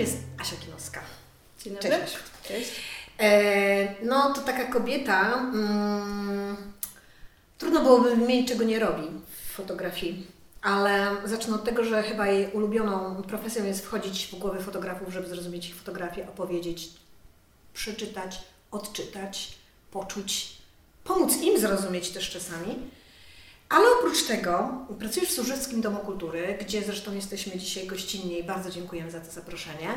jest Asia Kinoska. Dzień dobry. Cześć. Cześć. E, no to taka kobieta, mm, trudno byłoby wymienić, czego nie robi w fotografii, ale zacznę od tego, że chyba jej ulubioną profesją jest wchodzić w głowy fotografów, żeby zrozumieć ich fotografię, opowiedzieć, przeczytać, odczytać, poczuć, pomóc im zrozumieć też czasami. Ale oprócz tego pracujesz w Służeckim Domu Kultury, gdzie zresztą jesteśmy dzisiaj gościnni i bardzo dziękujemy za to zaproszenie.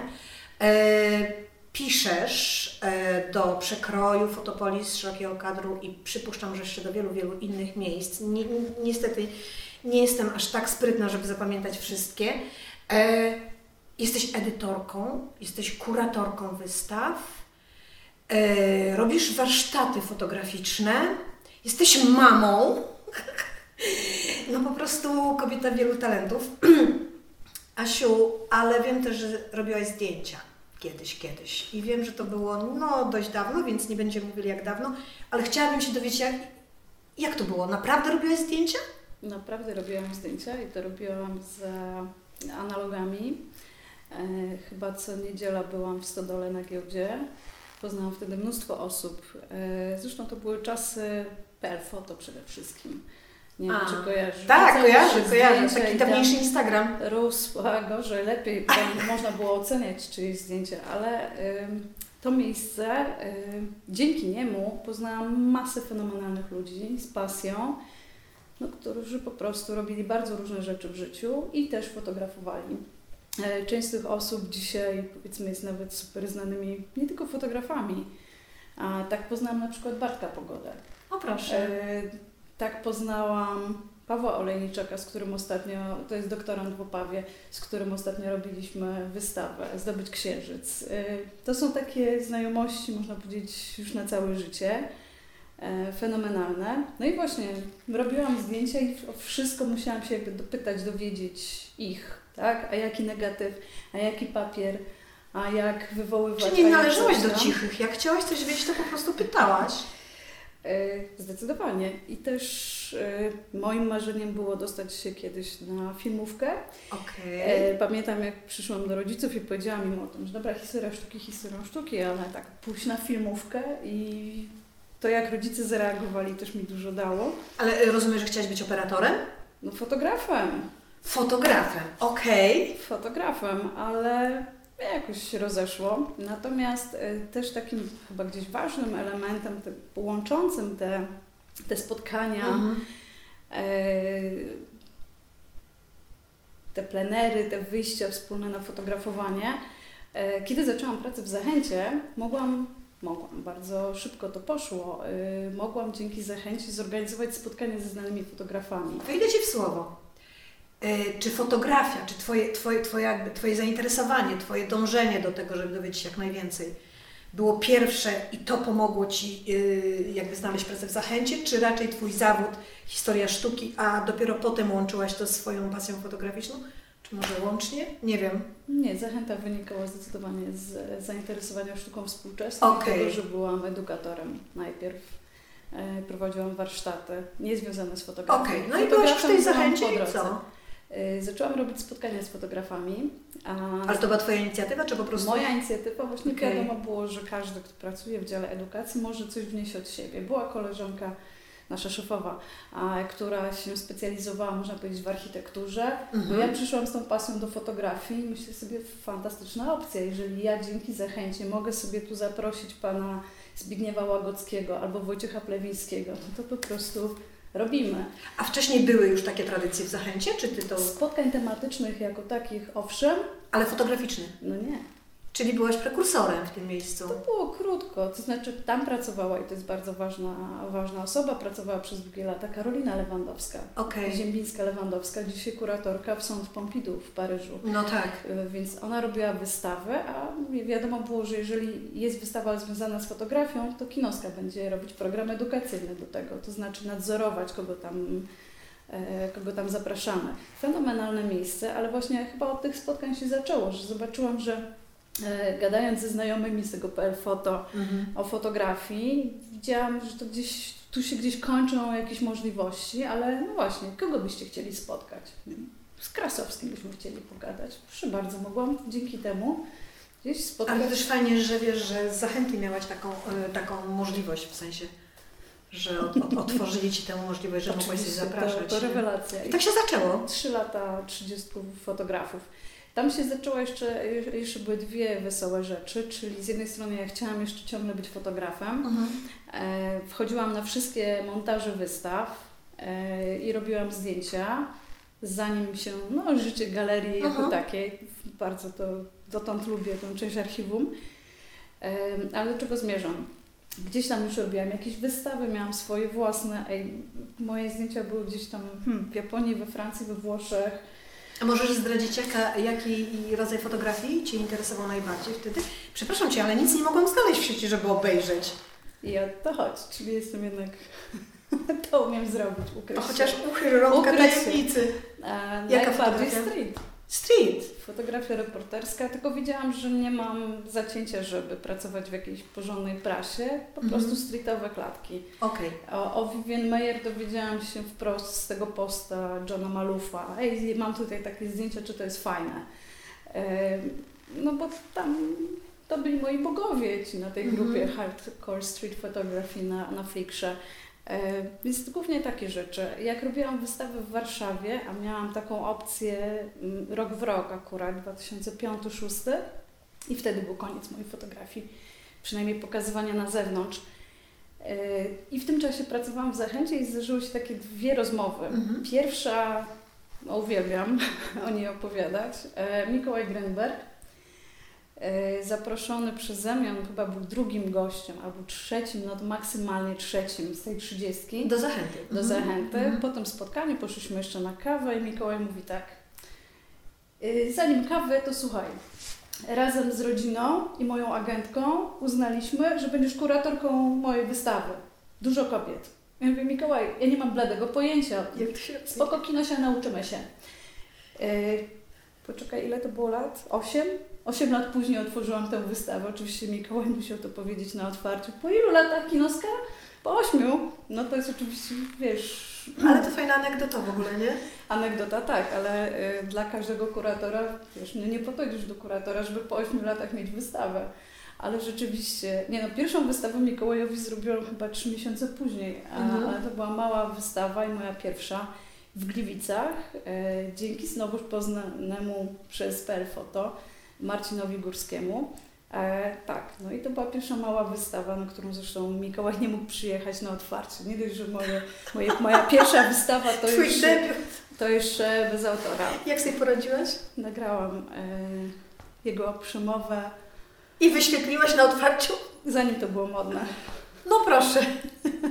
E, piszesz e, do przekroju Fotopolis, szerokiego kadru i przypuszczam, że jeszcze do wielu, wielu innych miejsc. Ni, ni, niestety nie jestem aż tak sprytna, żeby zapamiętać wszystkie. E, jesteś edytorką, jesteś kuratorką wystaw, robisz warsztaty fotograficzne, jesteś mamą. No po prostu kobieta wielu talentów. Asiu, ale wiem też, że robiłaś zdjęcia kiedyś, kiedyś. I wiem, że to było no dość dawno, więc nie będziemy mówili jak dawno, ale chciałabym się dowiedzieć, jak, jak to było? Naprawdę robiłaś zdjęcia? Naprawdę robiłam zdjęcia i to robiłam z analogami. E, chyba co niedziela byłam w Stodole na giełdzie. Poznałam wtedy mnóstwo osób. E, zresztą to były czasy PL Foto przede wszystkim. Nie wiem, czy kojarzysz. Tak, kojarzę, kojarzę. Taki dawniejszy Instagram. Rósła gorzej, lepiej, można było oceniać czyjeś zdjęcie, ale ym, to miejsce, ym, dzięki niemu poznałam masę fenomenalnych ludzi z pasją, no, którzy po prostu robili bardzo różne rzeczy w życiu i też fotografowali. E, Część z tych osób dzisiaj powiedzmy jest nawet super znanymi nie tylko fotografami. A tak poznałam na przykład Bartka Pogodę. O proszę. Tak poznałam Pawła Olejniczaka, z którym ostatnio, to jest doktorant w Opawie, z którym ostatnio robiliśmy wystawę Zdobyć Księżyc. E, To są takie znajomości, można powiedzieć, już na całe życie. E, Fenomenalne. No i właśnie robiłam zdjęcia i o wszystko musiałam się jakby dopytać, dowiedzieć ich, tak? A jaki negatyw, a jaki papier, a jak wywoływać. Czy nie należałaś do cichych? Jak chciałaś coś wiedzieć, to po prostu pytałaś. E, Zdecydowanie. I też e, moim marzeniem było dostać się kiedyś na filmówkę. Okej. E, Pamiętam, jak przyszłam do rodziców i powiedziałam im o tym, że dobra, historia sztuki, historia sztuki, ale tak pójść na filmówkę i to, jak rodzice zareagowali, też mi dużo dało. Ale rozumiem, że chciałaś być operatorem? No fotografem, Fotografem. Okej. fotografem, ale jakoś się rozeszło. Natomiast e, też takim chyba gdzieś ważnym elementem, te, łączącym te, te spotkania, Mhm. E, te plenery, te wyjścia wspólne na fotografowanie. E, Kiedy zaczęłam pracę w Zachęcie, mogłam, mogłam, bardzo szybko to poszło, mogłam dzięki Zachęcie zorganizować spotkanie ze znanymi fotografami. Wejdę Ci w słowo. Y, Czy fotografia, czy twoje, twoje, twoje, jakby, twoje zainteresowanie, Twoje dążenie do tego, żeby dowiedzieć się jak najwięcej, było pierwsze i to pomogło Ci y, jakby znaleźć pracę w Zachęcie, czy raczej Twój zawód, historia sztuki, a dopiero potem łączyłaś to z swoją pasją fotograficzną? Czy może łącznie? Nie wiem. Nie, Zachęta wynikała zdecydowanie z zainteresowania sztuką współczesną, Okej. tego, że byłam edukatorem najpierw. E, Prowadziłam warsztaty niezwiązane z fotografią. Okej, no i byłaś przy tej Zachęcie i co? E, Zaczęłam robić spotkania z fotografami. Ale to była Twoja inicjatywa, czy po prostu... Moja inicjatywa, właśnie Okej. wiadomo było, że każdy, kto pracuje w dziale edukacji, może coś wnieść od siebie. Była koleżanka, nasza szefowa, a, która się specjalizowała, można powiedzieć, w architekturze. No Mhm. ja przyszłam z tą pasją do fotografii i myślę sobie, fantastyczna opcja. Jeżeli ja dzięki zachęcie mogę sobie tu zaprosić pana Zbigniewa Łagockiego albo Wojciecha Plewińskiego, no to po prostu robimy. A wcześniej były już takie tradycje w Zachęcie, czy Ty to... Spotkań tematycznych jako takich, owszem, Ale fotograficzne. no nie. Czyli byłaś prekursorem w tym miejscu. To było krótko, to znaczy tam pracowała i to jest bardzo ważna, ważna osoba, pracowała przez długie lata Karolina Lewandowska, Okej. Ziembińska-Lewandowska, dzisiaj kuratorka w Centre Pompidou w Paryżu. No tak. Y, Więc ona robiła wystawę, a wiadomo było, że jeżeli jest wystawa związana z fotografią, to Kinoska będzie robić program edukacyjny do tego, to znaczy nadzorować, kogo tam, e, kogo tam zapraszamy. Fenomenalne miejsce, ale właśnie chyba od tych spotkań się zaczęło, że zobaczyłam, że gadając ze znajomymi z tego PL Foto Mhm. o fotografii, widziałam, że to gdzieś, tu się gdzieś kończą jakieś możliwości, ale no właśnie, kogo byście chcieli spotkać? Z Krasowskim byśmy chcieli pogadać. Proszę bardzo, mogłam dzięki temu gdzieś spotkać. Ale też fajnie, że wiesz, że z zachęty miałaś taką, y, taką możliwość, w sensie, że od, od, otworzyli Ci tę możliwość, że mogłaś się Oczywiście, zapraszać. To, to rewelacja. I tak się zaczęło. Trzy lata 30 fotografów. Tam się zaczęła jeszcze, jeszcze były dwie wesołe rzeczy, czyli z jednej strony ja chciałam jeszcze ciągle być fotografem. Mhm. E, wchodziłam na wszystkie montaże wystaw e, i robiłam zdjęcia, zanim się, no życie galerii jako Aha. takiej, bardzo to dotąd lubię tę część archiwum, e, ale do czego zmierzam? Gdzieś tam już robiłam jakieś wystawy, miałam swoje własne, ej, moje zdjęcia były gdzieś tam hmm, w Japonii, we Francji, we Włoszech, A możesz zdradzić, jaka, jaki rodzaj fotografii Cię interesował najbardziej wtedy? Przepraszam Cię, ale nic nie mogłam znaleźć w sieci, żeby obejrzeć. I o to chodzi, czyli jestem jednak, to umiem zrobić, ukryć chociaż uchyl rąbka tajemnicy. Jaka fotografia? street. Street. Fotografia reporterska, tylko wiedziałam, że nie mam zacięcia, żeby pracować w jakiejś porządnej prasie, po Mhm. prostu streetowe klatki. Okej. O, o Vivian Mayer dowiedziałam się wprost z tego posta Johna Malufa. Ej, mam tutaj takie zdjęcia, czy to jest fajne. E, no bo tam to byli moi bogowie ci na tej Mhm. grupie Hardcore Street Photography na, na Flickrze. E, Więc głównie takie rzeczy. Jak robiłam wystawę w Warszawie, a miałam taką opcję mm, rok w rok akurat, 2005-2006 i wtedy był koniec mojej fotografii, przynajmniej pokazywania na zewnątrz. E, I w tym czasie pracowałam w Zachęcie i zdarzyły się takie dwie rozmowy. Mhm. Pierwsza, no uwielbiam o niej opowiadać, e, Mikołaj Grenberg, zaproszony przeze mnie, on chyba był drugim gościem, albo trzecim, no to maksymalnie trzecim z tej trzydziestki Do zachęty. do Mhm. zachęty. Mhm. Po tym spotkaniu poszliśmy jeszcze na kawę i Mikołaj mówi tak. "Y, Zanim kawę, to słuchaj. Razem z rodziną i moją agentką uznaliśmy, że będziesz kuratorką mojej wystawy. Dużo kobiet. Ja mówię, Mikołaj, ja nie mam bladego pojęcia. Jak to się Spoko kino się nauczymy się. Yy, poczekaj, ile to było lat? Osiem? Osiem lat później otworzyłam tę wystawę. Oczywiście Mikołaj musiał to powiedzieć na otwarciu. Po ilu latach kinoska? Po ośmiu. No to jest oczywiście, wiesz, Ale to fajna anegdota w ogóle, nie? anegdota, tak, ale y, dla każdego kuratora, wiesz, no nie po to idziesz do kuratora, żeby po ośmiu latach mieć wystawę. Ale rzeczywiście, nie no, pierwszą wystawę Mikołajowi zrobiłam chyba trzy miesiące później, a, Mhm. ale to była mała wystawa i moja pierwsza w Gliwicach, e, dzięki znowuż poznanemu przez PL Foto Marcinowi Górskiemu. E, tak, no i to była pierwsza mała wystawa, na którą zresztą Mikołaj nie mógł przyjechać na otwarcie. Nie dość, że moje, moje, moja pierwsza wystawa to Twój już, debiut. to jeszcze bez autora. Jak sobie poradziłaś? Nagrałam e, jego przemowę, I wyświetliłaś na otwarciu? zanim to było modne. No proszę.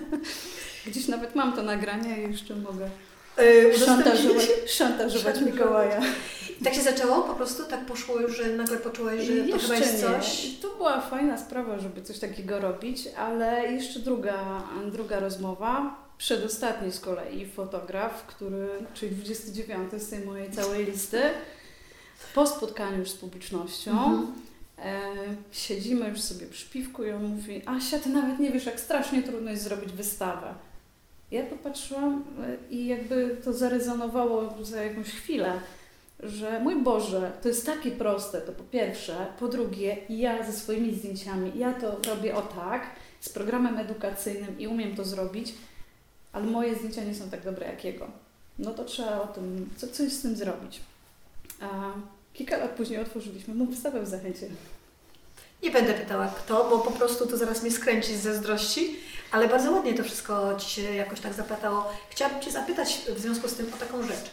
Gdzieś nawet mam to nagranie i jeszcze mogę Yy, szantażować, szantażować. Mikołaja. I tak się zaczęło? Po prostu tak poszło już, że nagle poczułaś, że to chyba jest nie. coś? To była fajna sprawa, żeby coś takiego robić, ale jeszcze druga, druga rozmowa, przedostatni z kolei fotograf, który, czyli 29 z tej mojej całej listy, po spotkaniu już z publicznością, Mhm. e, siedzimy już sobie przy piwku i on mówi, Asia, ty nawet nie wiesz, jak strasznie trudno jest zrobić wystawę. Ja popatrzyłam e, i jakby to zarezonowało za jakąś chwilę, że mój Boże, to jest takie proste, to po pierwsze, po drugie, ja ze swoimi zdjęciami, ja to robię o tak, z programem edukacyjnym i umiem to zrobić, ale moje zdjęcia nie są tak dobre jak jego. No to trzeba o tym, co, coś z tym zrobić. A kilka lat później otworzyliśmy mu wystawę w Zachęcie. Nie będę pytała kto, bo po prostu to zaraz mnie skręci z zazdrości, ale bardzo ładnie to wszystko Ci się jakoś tak zaplatało. Chciałabym Cię zapytać w związku z tym o taką rzecz.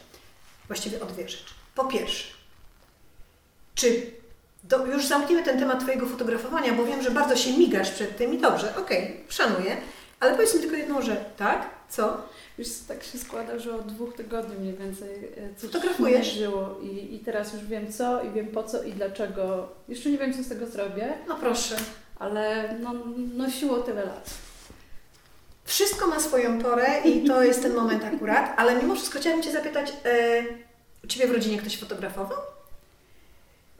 Właściwie o dwie rzeczy. Po pierwsze, czy do, już zamkniemy ten temat Twojego fotografowania, bo wiem, że bardzo się migasz przed tym i dobrze, okej, szanuję, ale powiedz mi tylko jedną rzecz, tak? Co? Już tak się składa, że od dwóch tygodni mniej więcej e, coś Fotografujesz? żyło i, i teraz już wiem co i wiem po co i dlaczego. Jeszcze nie wiem, co z tego zrobię, No proszę. ale no, nosiło tyle lat. Wszystko ma swoją porę i to jest ten moment akurat, ale mimo wszystko chciałabym Cię zapytać, e, u Ciebie w rodzinie ktoś fotografował?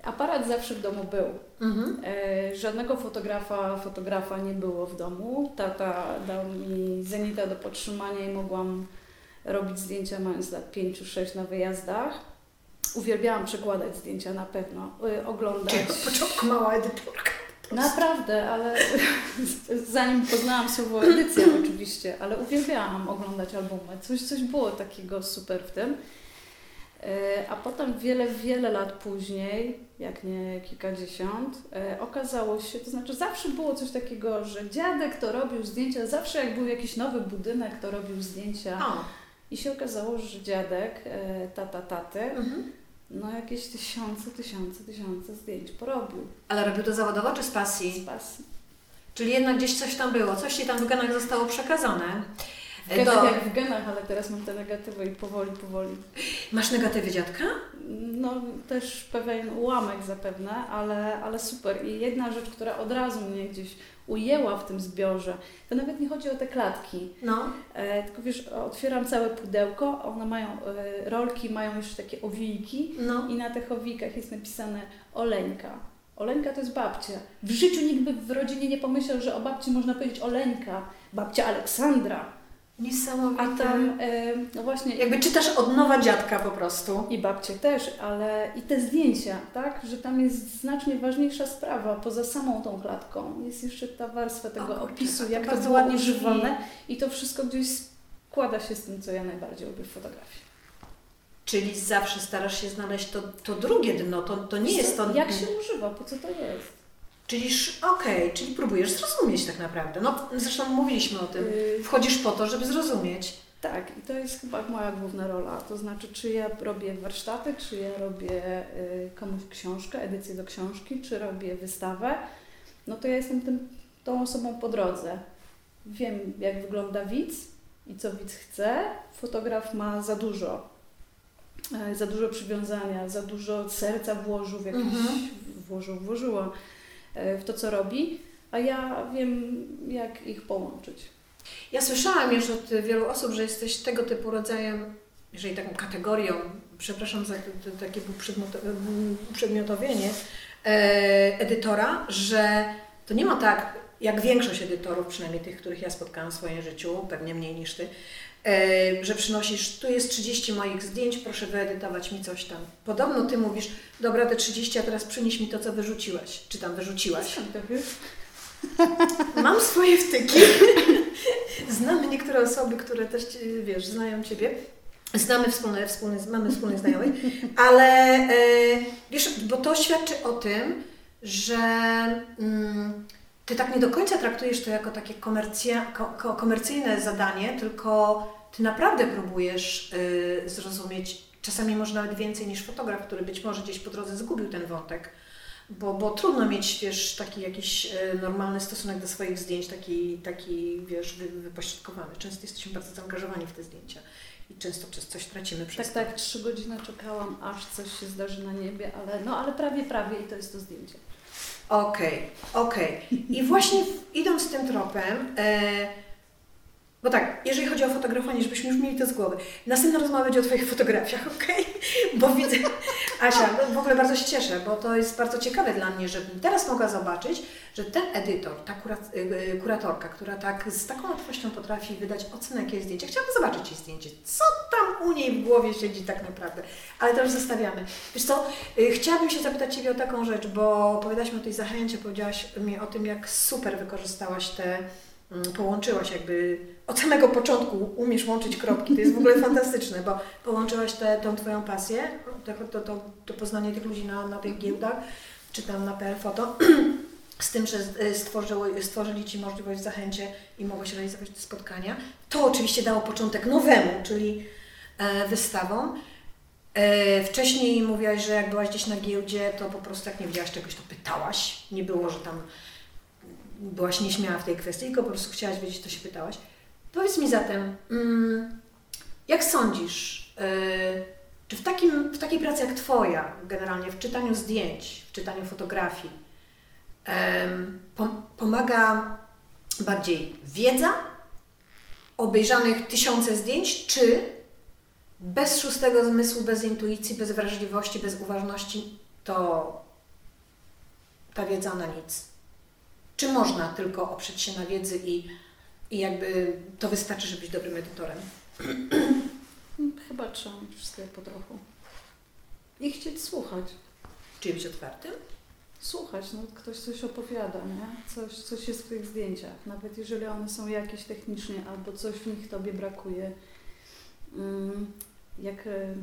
Aparat zawsze w domu był. Mhm. E, żadnego fotografa, fotografa nie było w domu. Tata dał mi zenita do podtrzymania i mogłam robić zdjęcia mając lat 5-6 na wyjazdach. uwielbiałam przekładać zdjęcia na pewno, y, oglądać. Czyli od początku mała edytorka. Naprawdę, ale zanim poznałam słowo edycja oczywiście, ale uwielbiałam oglądać albumy. Coś, coś było takiego super w tym. E, a potem wiele, wiele lat później, jak nie kilkadziesiąt, e, okazało się, to znaczy zawsze było coś takiego, że dziadek to robił zdjęcia, zawsze jak był jakiś nowy budynek, to robił zdjęcia. O. I się okazało, że dziadek, e, tata taty, Mhm. no jakieś tysiące, tysiące, tysiące zdjęć porobił Ale robił to zawodowo czy z z pasji? pasji. Czyli jednak gdzieś coś tam było, coś ci tam w genach zostało przekazane. Do- jak w genach, ale teraz mam te negatywy i powoli, powoli. Masz negatywy dziadka? No też pewien ułamek zapewne, ale, ale super. I jedna rzecz, która od razu mnie gdzieś ujęła w tym zbiorze, to nawet nie chodzi o te klatki, No. e, tylko wiesz, otwieram całe pudełko, one mają, e, rolki mają już takie owijki No. i na tych owijkach jest napisane Oleńka. Oleńka to jest babcia. W życiu nikt by w rodzinie nie pomyślał, że o babci można powiedzieć Oleńka, babcia Aleksandra. Niesamowite. A tam, no właśnie, Jakby czytasz od nowa dziadka po prostu. I babcie też, ale i te zdjęcia, tak? Że tam jest znacznie ważniejsza sprawa, poza samą tą klatką. Jest jeszcze ta warstwa tego O opisu, to jak to bardzo było ładnie używane i to wszystko gdzieś składa się z tym, co ja najbardziej lubię w fotografii. Czyli zawsze starasz się znaleźć to, to drugie dno, to, to nie jest to... Jak się używa, po co to jest? Czyli sz- okej, czyli próbujesz zrozumieć tak naprawdę. No zresztą mówiliśmy o tym. Yy, Wchodzisz po to, żeby zrozumieć. tak, i to jest chyba moja główna rola. To znaczy, czy ja robię warsztaty, czy ja robię y, komuś książkę, edycję do książki, czy robię wystawę, no to ja jestem tym, tą osobą po drodze. Wiem, jak wygląda widz i co widz chce. Fotograf ma za dużo, e, za dużo przywiązania, za dużo serca włożył w jakiś, Mhm. włożył, w to, co robi, a ja wiem, jak ich połączyć. Ja słyszałam już od wielu osób, że jesteś tego typu rodzajem, jeżeli taką kategorią, przepraszam za takie przedmioto- przedmiotowienie, e, edytora, że to nie ma tak, jak większość edytorów, przynajmniej tych, których ja spotkałam w swoim życiu, pewnie mniej niż Ty, e, że przynosisz, tu jest 30 moich zdjęć, proszę wyedytować mi coś tam. Podobno Ty mówisz, dobra, te 30, a teraz przynieś mi to, co wyrzuciłaś, czy tam wyrzuciłaś. Mam swoje wtyki. Znamy niektóre osoby, które też, wiesz, znają Ciebie. Znamy wspólne, wspólne, mamy wspólnych znajomych, ale e, wiesz, bo to świadczy o tym, że mm, Ty tak nie do końca traktujesz to jako takie komercja, ko, ko, komercyjne zadanie, tylko Ty naprawdę próbujesz y, zrozumieć, czasami może nawet więcej niż fotograf, który być może gdzieś po drodze zgubił ten wątek. Bo, bo trudno mieć, wiesz, taki jakiś e, normalny stosunek do swoich zdjęć, taki, taki wiesz, wy, wypośrodkowany. Często jesteśmy bardzo zaangażowani w te zdjęcia i często przez coś tracimy przez Tak, to. tak, trzy godziny czekałam, aż coś się zdarzy na niebie, ale no, ale prawie, prawie i to jest to zdjęcie. Okej, okej. I właśnie idąc tym tropem, e, bo tak, jeżeli chodzi o fotografowanie, żebyśmy już mieli to z głowy. Następna rozmowa będzie o Twoich fotografiach, okej? Bo widzę, Asia, no w ogóle bardzo się cieszę, bo to jest bardzo ciekawe dla mnie, żebym teraz mogła zobaczyć, że ten edytor, ta y, y, kuratorka, która tak z taką łatwością potrafi wydać ocenę jakieś zdjęcia, chciałabym zobaczyć jej zdjęcie, co tam u niej w głowie siedzi tak naprawdę, ale to już zostawiamy. Wiesz co, y, chciałabym się zapytać Ciebie o taką rzecz, bo opowiadałaś o tej zachęcie, powiedziałaś mi o tym, jak super wykorzystałaś te, mm, połączyłaś jakby od samego początku umiesz łączyć kropki, to jest w ogóle fantastyczne, bo połączyłaś tę tą Twoją pasję, to, to, to, poznanie tych ludzi na, na tych giełdach, czy tam na PL Foto, z tym, że y, stworzyły, stworzyli Ci możliwość zachęcie i mogłeś realizować te spotkania. To oczywiście dało początek nowemu, czyli e, wystawom. E, wcześniej mówiłaś, że jak byłaś gdzieś na giełdzie, to po prostu jak nie wiedziałaś czegoś, to pytałaś. Nie było, że tam byłaś nieśmiała w tej kwestii, tylko po prostu chciałaś wiedzieć, to się pytałaś. Powiedz mi zatem, mm, jak sądzisz, y, czy w, takim, w takiej pracy jak Twoja, generalnie w czytaniu zdjęć, w czytaniu fotografii, pomaga bardziej wiedza, obejrzanych tysiące zdjęć, czy bez szóstego zmysłu, bez intuicji, bez wrażliwości, bez uważności, to ta wiedza na nic? Czy można tylko oprzeć się na wiedzy i, i jakby to wystarczy, żeby być dobrym edytorem? Chyba trzeba mieć wszystkiego po trochu. i chcieć słuchać. Czyli być otwartym? Słuchać, no ktoś coś opowiada, nie? Coś, coś jest w tych zdjęciach, nawet jeżeli one są jakieś technicznie albo coś w nich Tobie brakuje. Jak e,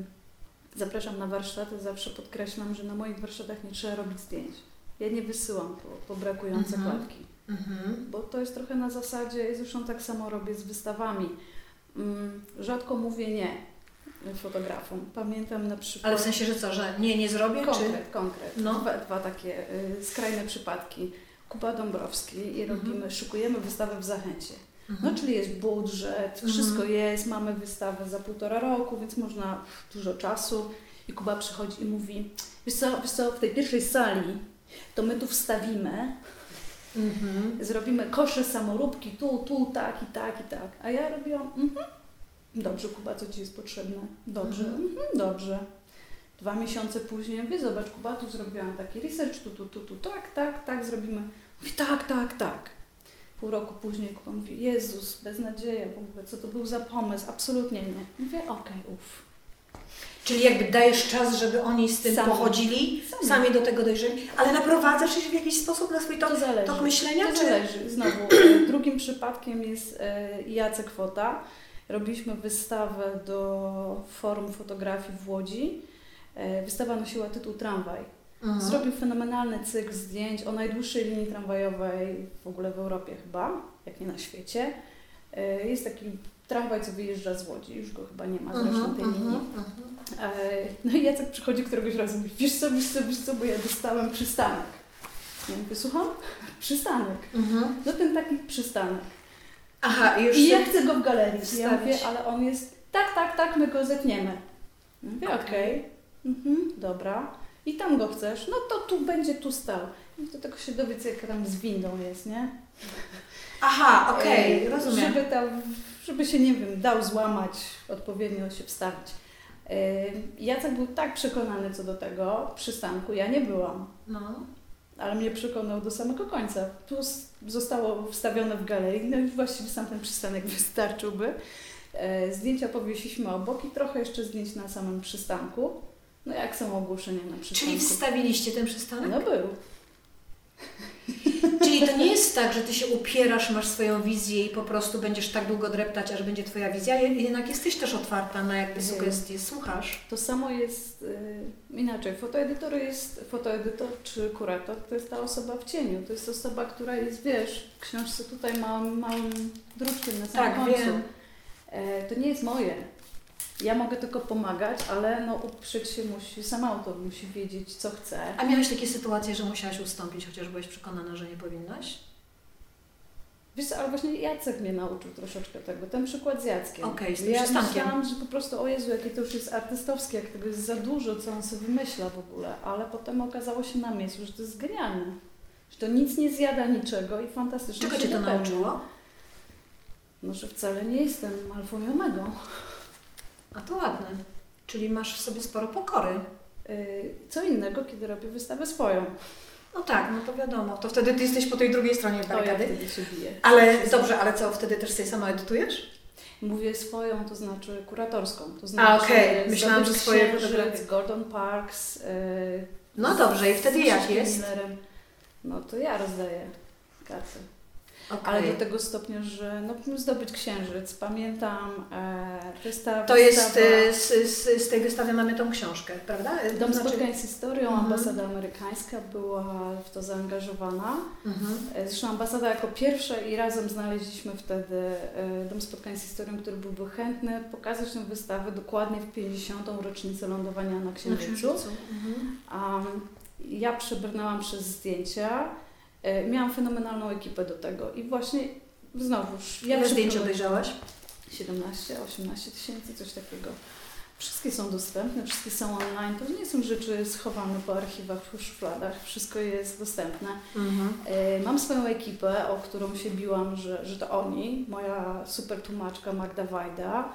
zapraszam na warsztaty, zawsze podkreślam, że na moich warsztatach nie trzeba robić zdjęć. Ja nie wysyłam po, po brakujące Mhm. klatki. Mhm. Bo to jest trochę na zasadzie, zresztą tak samo robię z wystawami. Mm, Rzadko mówię nie fotografom. Pamiętam na przykład... Ale w sensie, że co, że nie, nie zrobię, czy... Konkret, konkret. No. Dwa, dwa takie y, skrajne przypadki. Kuba Dąbrowski i Mhm. robimy, szykujemy wystawę w Zachęcie. Mhm. No czyli jest budżet, Mhm. wszystko jest, mamy wystawę za półtora roku, więc można dużo czasu. I Kuba przychodzi i mówi, wiesz co, wiesz co, w tej pierwszej sali to my tu wstawimy, Mhm. zrobimy kosze samoróbki, tu, tu, tak i tak i tak. A ja robiłam, mhm, dobrze Kuba, co Ci jest potrzebne? Dobrze, Mhm. dobrze. Dwa miesiące później, mówię, zobacz Kuba, tu zrobiłam taki research, tu, tu, tu, tu, tak, tak, tak, zrobimy. Mówi, tak, tak, tak. Pół roku później Kuba mówi, Jezus, beznadzieja w ogóle, co to był za pomysł, absolutnie nie. Mówię, okej, uff. Czyli jakby dajesz czas, żeby oni z tym Sami. pochodzili, Sami. sami do tego dojrzeli, ale naprowadzasz ich w jakiś sposób na swój tok, To zależy. tok myślenia, To czy... zależy. Znowu, drugim przypadkiem jest e, Jacek Fota. Robiliśmy wystawę do Forum Fotografii w Łodzi. E, Wystawa nosiła tytuł Tramwaj. Mhm. Zrobił fenomenalny cykl zdjęć o najdłuższej linii tramwajowej w ogóle w Europie chyba, jak nie na świecie. E, Jest taki tramwaj, co wyjeżdża z Łodzi. Już go chyba nie ma zresztą Mhm, tej mhm, linii. mhm. E, No i Jacek przychodzi któregoś razu i mówi, wiesz co, wiesz co, wiesz co, bo ja dostałem przystanek. Ja mówię, słucham? Przystanek. Mhm. No ten taki przystanek. Aha, już... I ja chcę go w galerii. Ja wstawić. mówię, ale on jest, tak, tak, tak, my go zetniemy. Mówię, Okej. okej, mhm, dobra. I tam go chcesz, no to tu będzie tu stał. I do tego się dowiedz, jak tam z windą jest, nie? Aha, okej, E, rozumiem. Żeby, tam, żeby się, nie wiem, dał złamać, odpowiednio się wstawić. Jacek był tak przekonany co do tego przystanku, ja nie byłam. No. ale mnie przekonał do samego końca. Tu s- zostało wstawione w galerii, no i właściwie sam ten przystanek wystarczyłby. E, Zdjęcia powiesiliśmy obok i trochę jeszcze zdjęć na samym przystanku. No jak są ogłoszenia na przystanku? Czyli wstawiliście ten przystanek? No był. Czyli to nie jest tak, że ty się upierasz, masz swoją wizję i po prostu będziesz tak długo dreptać, aż będzie twoja wizja. Je- Jednak jesteś też otwarta na jakby sugestie, słuchasz. To samo jest y, inaczej. Fotoedytor jest, fotoedytor czy kurator to jest ta osoba w cieniu. To jest osoba, która jest, wiesz, w książce tutaj małym, małym druczkiem na samym Tak, końcu. wiem. E, to nie jest moje. Ja mogę tylko pomagać, ale no uprzeć się musi, sam autor musi wiedzieć, co chce. A miałeś takie sytuacje, że musiałaś ustąpić, chociaż byłeś przekonana, że nie powinnaś? Wiesz, ale właśnie Jacek mnie nauczył troszeczkę tego. Ten przykład z Jackiem. Okej, z tym ja przystankiem. myślałam, że po prostu, o Jezu, jakie to już jest artystowskie, jak tego jest za dużo, co on sobie wymyśla w ogóle. Ale potem okazało się na miejscu, że to jest genialne. Że to nic nie zjada niczego i fantastycznie Czego się cię to nauczyło? No, że wcale nie jestem alfą i omegą. A to ładne. Czyli masz w sobie sporo pokory. Yy, Co innego, kiedy robię wystawę swoją. No tak, no to wiadomo. To wtedy ty jesteś po tej drugiej stronie To ja barykady. wtedy się biję. Ale dobrze, ale co, wtedy też sobie sama edytujesz? Mówię swoją, to znaczy kuratorską. To znaczy A, okej. e, Myślałam, że swoje fotografie. Gordon Parks. Yy, No dobrze, i wtedy jak jest? Millerem. No to ja rozdaję karty. Okej. Ale do tego stopnia, że no, zdobyć księżyc. Pamiętam e, wystawa. To jest, y, z, z, z tej wystawy mamy tą książkę, prawda? To Dom znaczy- spotkań z historią, Mhm. ambasada amerykańska była w to zaangażowana. Mhm. E, Zresztą ambasada jako pierwsza i razem znaleźliśmy wtedy e, Dom Spotkań z Historią, który byłby chętny pokazać tę wystawę dokładnie w 50. rocznicę lądowania na Na Księżycu. księżycu. Mhm. Um, ja przebrnęłam przez zdjęcia, e, miałam fenomenalną ekipę do tego i właśnie znowuż ja Ile zdjęć obejrzałaś? 17, 18 tysięcy, coś takiego. Wszystkie są dostępne, wszystkie są online. To nie są rzeczy schowane po archiwach, po szufladach. Wszystko jest dostępne. Mhm. E, Mam swoją ekipę, o którą się biłam, że, że to oni. Moja super tłumaczka Magda Wajda,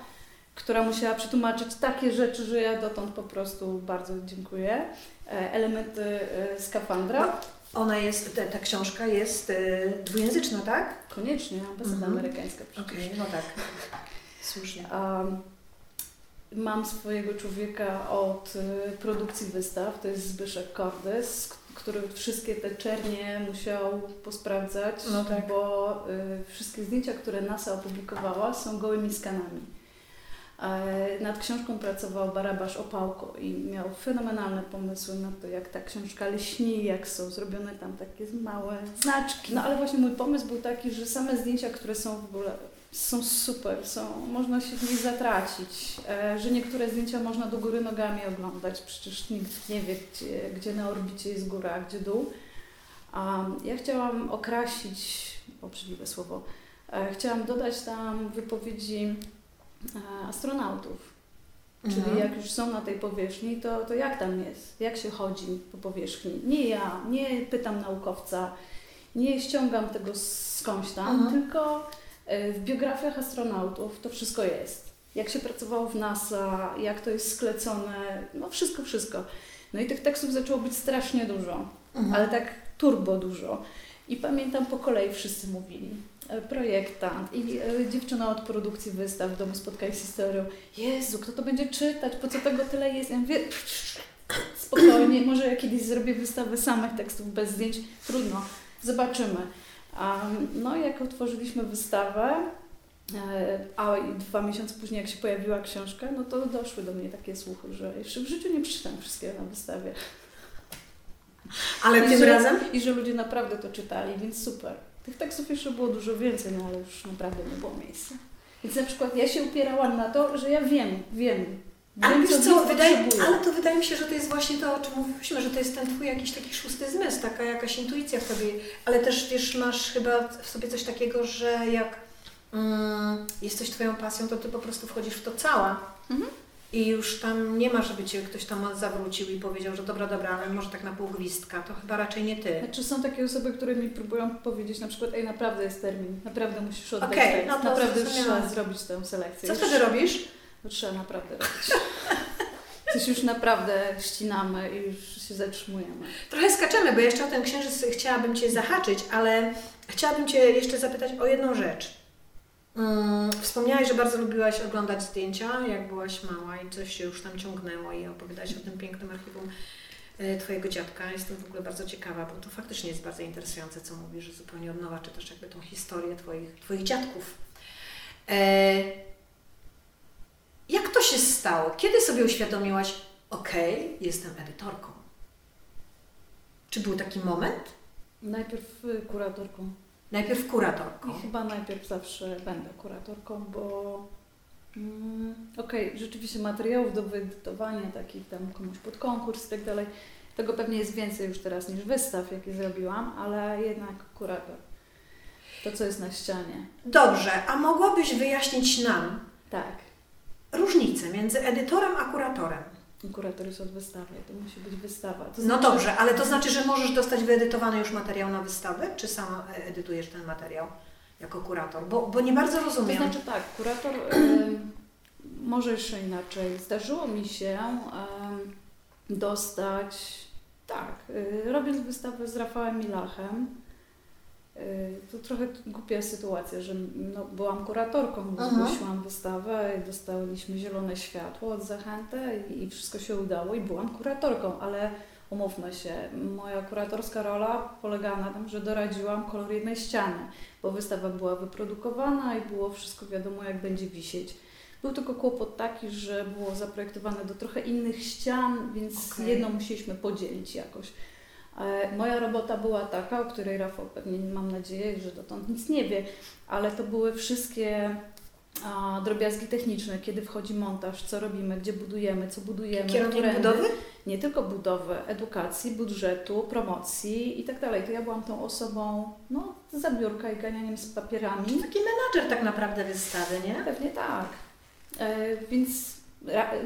która musiała przetłumaczyć takie rzeczy, że ja dotąd po prostu bardzo dziękuję. E, Elementy e, skafandra. Ona jest, ta, ta książka jest y, dwujęzyczna, tak? Koniecznie, ambasada Mhm. amerykańska przecież. no tak. Słusznie. Um, mam swojego człowieka od y, produkcji wystaw, to jest Zbyszek Kordes, który wszystkie te czernie musiał posprawdzać, no tak. bo y, wszystkie zdjęcia, które NASA opublikowała są gołymi skanami. E, nad książką pracował Barabasz Opałko i miał fenomenalne pomysły na to, jak ta książka lśni, jak są zrobione tam takie małe znaczki. No ale właśnie mój pomysł był taki, że same zdjęcia, które są w ogóle są super, są, można się w nich zatracić, e, że niektóre zdjęcia można do góry nogami oglądać, przecież nikt nie wie, gdzie, gdzie na orbicie jest góra, a gdzie dół. A ja chciałam okrasić, obrzydliwe słowo, e, chciałam dodać tam wypowiedzi e, astronautów. Mhm. Czyli jak już są na tej powierzchni, to, to jak tam jest? Jak się chodzi po powierzchni? Nie ja, nie pytam naukowca, nie ściągam tego skądś tam, mhm. tylko E, w biografiach astronautów to wszystko jest. Jak się pracowało w NASA, jak to jest sklecone, no wszystko, wszystko. No i tych tekstów zaczęło być strasznie dużo, mhm. ale tak turbo dużo. I pamiętam po kolei wszyscy mówili. E, projektant i e, dziewczyna od produkcji wystaw w Domu Spotkań z Historią. Jezu, kto to będzie czytać? Po co tego tyle jest? Ja mówię, spokojnie, może ja kiedyś zrobię wystawę samych tekstów bez zdjęć. Trudno, zobaczymy. No jak otworzyliśmy wystawę, e, a dwa miesiące później, jak się pojawiła książka, no to doszły do mnie takie słuchy, że jeszcze w życiu nie przeczytam wszystkiego na wystawie. Ale I tym że, razem? I że ludzie naprawdę to czytali, więc super. Tych tekstów jeszcze było dużo więcej, no ale już naprawdę nie było miejsca. Więc na przykład ja się upierałam na to, że ja wiem, wiem, ale wiesz co, wydaje, ale to wydaje mi się, że to jest właśnie to, o czym mówiliśmy, że to jest ten twój jakiś taki szósty zmysł, taka jakaś intuicja w tobie, ale też wiesz, masz chyba w sobie coś takiego, że jak mm, jest coś twoją pasją, to ty po prostu wchodzisz w to cała. Mhm. I już tam nie ma, żeby cię ktoś tam zawrócił i powiedział, że dobra, dobra, ale może tak na pół gwizdka, to chyba raczej nie ty. Znaczy są takie osoby, które mi próbują powiedzieć na przykład, ej, naprawdę jest termin, naprawdę musisz oddać okay, tekst, no naprawdę już trzeba zrobić tę selekcję. Co wtedy robisz? To trzeba naprawdę robić. Coś już naprawdę ścinamy i już się zatrzymujemy. Trochę skaczemy, bo jeszcze o ten księżyc chciałabym Cię zahaczyć, ale chciałabym Cię jeszcze zapytać o jedną rzecz. Hmm, wspomniałaś, że bardzo lubiłaś oglądać zdjęcia, jak byłaś mała i coś się już tam ciągnęło i opowiadałaś o tym pięknym archiwum e, Twojego dziadka. Jestem w ogóle bardzo ciekawa, bo to faktycznie jest bardzo interesujące, co mówisz, zupełnie od nowa czytasz jakby tą historię Twoich, twoich dziadków. E, jak to się stało? Kiedy sobie uświadomiłaś, okay, jestem edytorką? Czy był taki moment? Najpierw y, kuratorką. Najpierw kuratorką. I chyba najpierw zawsze będę kuratorką, bo mm, okej, okay, rzeczywiście materiałów do wyedytowania, takich tam komuś pod konkurs i tak dalej, tego pewnie jest więcej już teraz niż wystaw, jakie zrobiłam, ale jednak kurator. To, co jest na ścianie. Dobrze, a mogłabyś wyjaśnić nam, tak różnicę między edytorem a kuratorem? Kurator jest od wystawy, to musi być wystawa. To no znaczy... No dobrze, ale to znaczy, że możesz dostać wyedytowany już materiał na wystawę, czy sama edytujesz ten materiał jako kurator? Bo, bo nie bardzo rozumiem. To znaczy tak, kurator y, może jeszcze inaczej. Zdarzyło mi się dostać, tak, y, robiąc wystawę z Rafałem Milachem, to trochę głupia sytuacja, że no, byłam kuratorką, zgłosiłam wystawę i dostaliśmy zielone światło od Zachęty i wszystko się udało i byłam kuratorką, ale umówmy się, moja kuratorska rola polegała na tym, że doradziłam kolor jednej ściany, bo wystawa była wyprodukowana i było wszystko wiadomo, jak będzie wisieć. Był tylko kłopot taki, że było zaprojektowane do trochę innych ścian, więc okay. jedno musieliśmy podzielić jakoś. E, moja robota była taka, o której Rafał pewnie mam nadzieję, że dotąd nic nie wie, ale to były wszystkie a, drobiazgi techniczne, kiedy wchodzi montaż, co robimy, gdzie budujemy, co budujemy. Kierownik budowy? Nie tylko budowy, edukacji, budżetu, promocji i tak dalej. To ja byłam tą osobą, no, za biurka i ganianiem z papierami. Taki menadżer tak naprawdę wystawy, nie? Pewnie tak. E, więc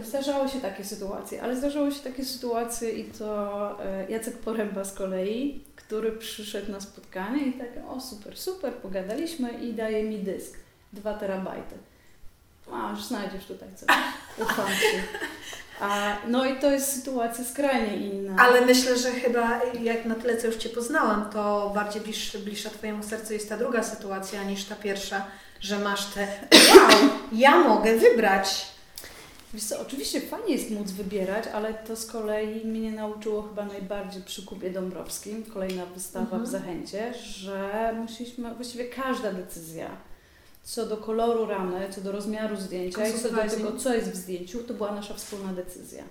Zdarzały się takie sytuacje, ale zdarzały się takie sytuacje i to e, Jacek Poręba z kolei, który przyszedł na spotkanie i tak, o super, super, pogadaliśmy i daje mi dysk, 2 terabajty. Masz, znajdziesz tutaj coś, ufam Ci. A, no i to jest sytuacja skrajnie inna. Ale myślę, że chyba jak na tyle, co już Cię poznałam, to bardziej bliższa, bliższa Twojemu sercu jest ta druga sytuacja niż ta pierwsza, że masz te wow, ja mogę wybrać co, oczywiście fajnie jest móc wybierać, ale to z kolei mnie nauczyło chyba najbardziej przy Kubie Dąbrowskim, kolejna wystawa Mhm. w Zachęcie, że musieliśmy, właściwie każda decyzja co do koloru ramy, co do rozmiaru zdjęcia i co do tego, co jest w zdjęciu, to była nasza wspólna decyzja.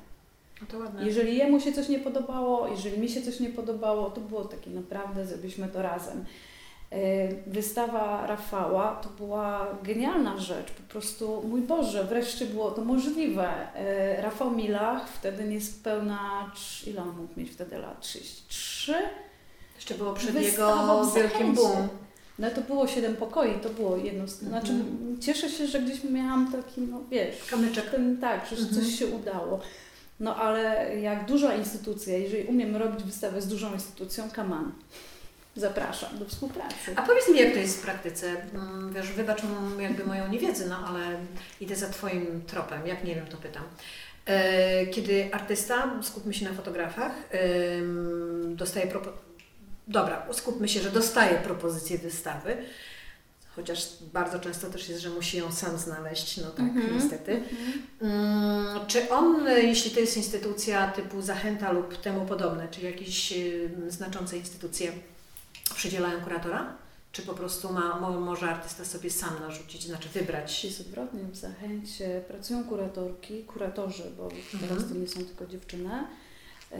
No to ładne. Jeżeli jemu się coś nie podobało, jeżeli mi się coś nie podobało, to było takie naprawdę, zrobiliśmy to razem. E, Wystawa Rafała to była genialna rzecz, po prostu, mój Boże, wreszcie było to możliwe. E, Rafał Milach, wtedy niespełna, ile on mógł mieć wtedy lat? 33? Jeszcze było przed jego wielkim boom. No to było siedem pokoi, to było jedno z... Znaczy, Mhm. cieszę się, że gdzieś miałam taki, no wiesz... Kamyczek. Ten, tak, że Mhm. coś się udało. No ale jak duża instytucja, jeżeli umiem robić wystawę z dużą instytucją, kaman. Zapraszam do współpracy. A powiedz mi, jak to jest w praktyce? Mm, Wiesz, wybacz jakby moją niewiedzę, no ale idę za Twoim tropem, jak nie wiem, to pytam. E, Kiedy artysta, skupmy się na fotografach, dostaje propo... Dobra, skupmy się, że dostaje propozycję wystawy, chociaż bardzo często też jest, że musi ją sam znaleźć, no tak, Mhm. niestety. Mhm. Mm, Czy on, jeśli to jest instytucja typu Zachęta lub temu podobne, czy jakieś znaczące instytucje przydzielają kuratora? Czy po prostu ma, mo, może artysta sobie sam narzucić, znaczy wybrać? Jest odwrotnie, w Zachęcie pracują kuratorki, kuratorzy, bo teraz Mhm. to nie są tylko dziewczyny. E,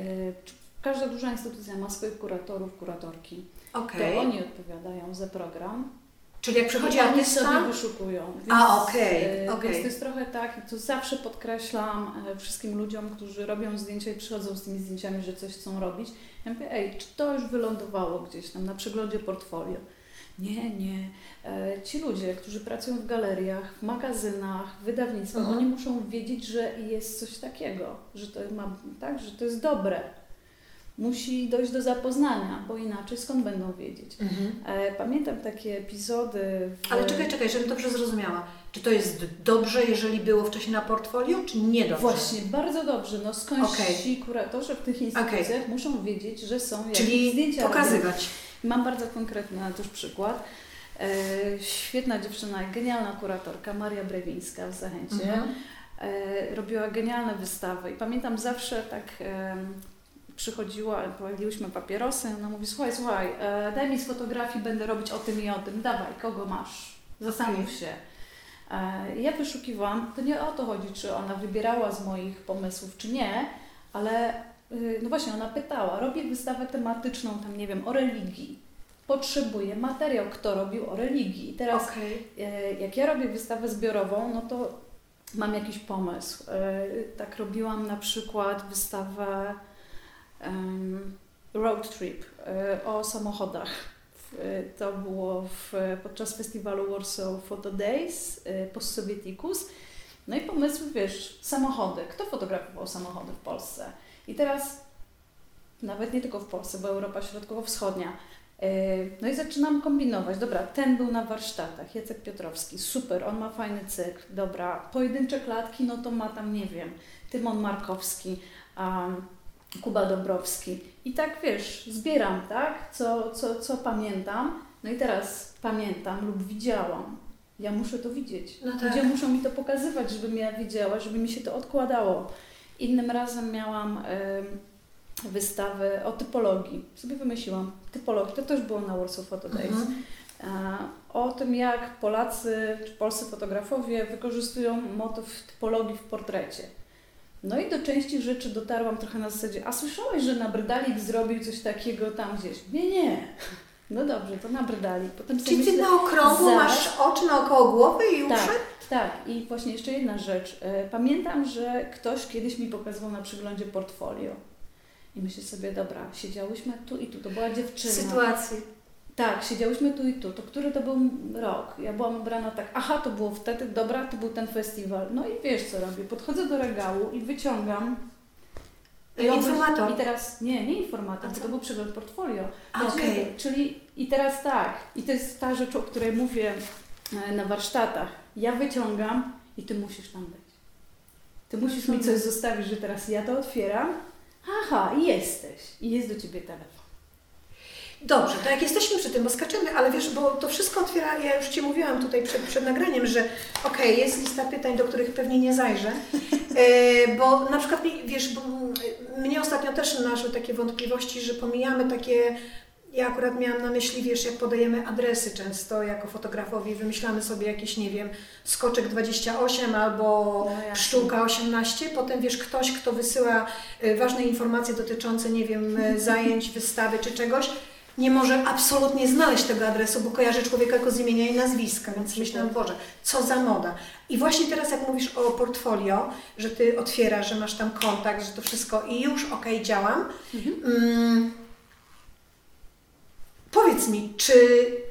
Każda duża instytucja ma swoich kuratorów, kuratorki. Okej. To oni odpowiadają za program. Czyli jak przychodzi oni artysta, sobie wyszukują. A, okej, e, okej. Więc to jest trochę tak, i to zawsze podkreślam e, wszystkim ludziom, którzy robią zdjęcia i przychodzą z tymi zdjęciami, że coś chcą robić. Ja mówię, ej, czy to już wylądowało gdzieś tam na przeglądzie portfolio? Nie, nie. E, Ci ludzie, którzy pracują w galeriach, w magazynach, w wydawnictwach, Mhm. oni muszą wiedzieć, że jest coś takiego, że to ma, tak, że to jest dobre. Musi dojść do zapoznania, bo inaczej skąd będą wiedzieć? Mhm. E, Pamiętam takie epizody. W... Ale czekaj, czekaj, żebym dobrze zrozumiała. Czy to jest dobrze, jeżeli było wcześniej na portfolio, czy niedobrze? Właśnie, bardzo dobrze. No skądś Okej. ci kuratorzy w tych instytucjach muszą wiedzieć, że są jakieś Czyli zdjęcia. pokazywać. Mam bardzo konkretny też przykład. E, świetna dziewczyna, genialna kuratorka, Maria Brewińska w Zachęcie. Mhm. E, robiła genialne wystawy i pamiętam zawsze tak em, przychodziła, paliłyśmy papierosy, ona mówi, słuchaj, słuchaj, e, daj mi z fotografii, będę robić o tym i o tym, dawaj, kogo masz, zastanów się. E, ja wyszukiwałam, to nie o to chodzi, czy ona wybierała z moich pomysłów, czy nie, ale y, no właśnie, ona pytała, robię wystawę tematyczną, tam nie wiem, o religii, potrzebuję materiał, kto robił o religii. I teraz. E, Jak ja robię wystawę zbiorową, no to mam jakiś pomysł. E, Tak robiłam na przykład wystawę em, road trip e, o samochodach. E, To było w, podczas festiwalu Warsaw Photo Days e, Post-Sovieticus. No i pomysł, wiesz, samochody. Kto fotografował samochody w Polsce? I teraz nawet nie tylko w Polsce, bo Europa Środkowo-Wschodnia. E, No i zaczynam kombinować. Dobra, ten był na warsztatach, Jacek Piotrowski, super, on ma fajny cykl. Dobra, pojedyncze klatki, no to ma tam, nie wiem, Tymon Markowski, um, Kuba Dąbrowski. I tak wiesz, zbieram, tak, co, co, co pamiętam. No i teraz pamiętam lub widziałam. Ja muszę to widzieć. No tak. Ludzie muszą mi to pokazywać, żebym ja widziała, żeby mi się to odkładało. Innym razem miałam em, wystawę o typologii. Sobie wymyśliłam typologii. To też było na Warsaw Photo Days. Mhm. O tym, jak Polacy czy polscy fotografowie wykorzystują motyw typologii w portrecie. No i do części rzeczy dotarłam trochę na zasadzie, a słyszałeś, że Nabrdalik zrobił coś takiego tam gdzieś? Nie, nie. No dobrze, to Nabrdalik. Potem Czyli ty myślę, na okrągło zaraz- masz oczy naokoło głowy i uszy? tak, tak. I właśnie jeszcze jedna rzecz. E, Pamiętam, że ktoś kiedyś mi pokazywał na przeglądzie portfolio. I myślę sobie, dobra, siedziałyśmy tu i tu, to była dziewczyna. Sytuacji. Tak, siedziałyśmy tu i tu. To który to był rok? Ja byłam ubrana tak, aha, to było wtedy, dobra, to był ten festiwal. No i wiesz co robię? Podchodzę do regału i wyciągam. I Informator. I teraz, nie, nie informator, bo to był przegląd portfolio. A, Znaczy, okej. Czyli i teraz tak, i to jest ta rzecz, o której mówię e, na warsztatach. Ja wyciągam i ty musisz tam być. Ty musisz mi coś zostawić, że teraz ja to otwieram. Aha, i jesteś. I jest do ciebie telefon. Dobrze, to jak jesteśmy przy tym, bo skaczemy, ale wiesz, bo to wszystko otwiera, ja już Ci mówiłam tutaj przed, przed nagraniem, że okej, jest lista pytań, do których pewnie nie zajrzę, E, bo na przykład, wiesz, bo mnie ostatnio też naszły takie wątpliwości, że pomijamy takie ja akurat miałam na myśli, wiesz, jak podajemy adresy często jako fotografowi, wymyślamy sobie jakieś, nie wiem, skoczek 28 albo No pszczółka 18, potem wiesz, ktoś, kto wysyła y, ważne informacje dotyczące, nie wiem, y, zajęć, wystawy czy czegoś, nie może absolutnie znaleźć tego adresu, bo kojarzy człowieka tylko z imienia i nazwiska, więc myślałam, Boże, co za moda. I właśnie teraz jak mówisz o portfolio, że Ty otwierasz, że masz tam kontakt, że to wszystko i już, okej, działam, mm, Powiedz mi, czy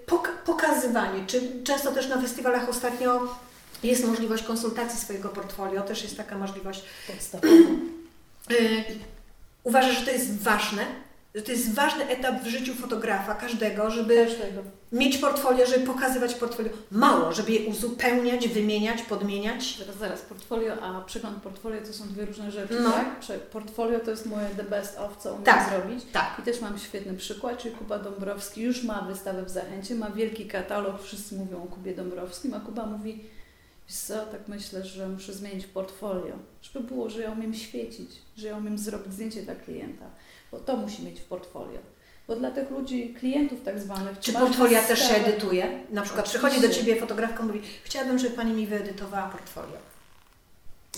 pok- pokazywanie, czy często też na festiwalach ostatnio jest możliwość konsultacji swojego portfolio, też jest taka możliwość. Y, uważasz, że to jest ważne? Że to jest ważny etap w życiu fotografa, każdego, żeby Każdego. mieć portfolio, żeby pokazywać portfolio. Mało, żeby je uzupełniać, wymieniać, podmieniać. Zaraz, zaraz, portfolio, a przegląd portfolio to są dwie różne rzeczy, No. tak? Portfolio to jest moje the best of, co umiem Tak. zrobić. Tak. I też mam świetny przykład, czyli Kuba Dąbrowski już ma wystawę w Zachęcie, ma wielki katalog, wszyscy mówią o Kubie Dąbrowskim, a Kuba mówi, wiesz co, tak myślę, że muszę zmienić portfolio, żeby było, że ja umiem świecić, że ja umiem zrobić zdjęcie dla klienta, bo to musi mieć w portfolio. Bo dla tych ludzi, klientów tak zwanych... Czy portfolia też się edytuje? Na przykład Oczywiście. przychodzi do Ciebie fotografka i mówi, chciałabym, żeby Pani mi wyedytowała portfolio.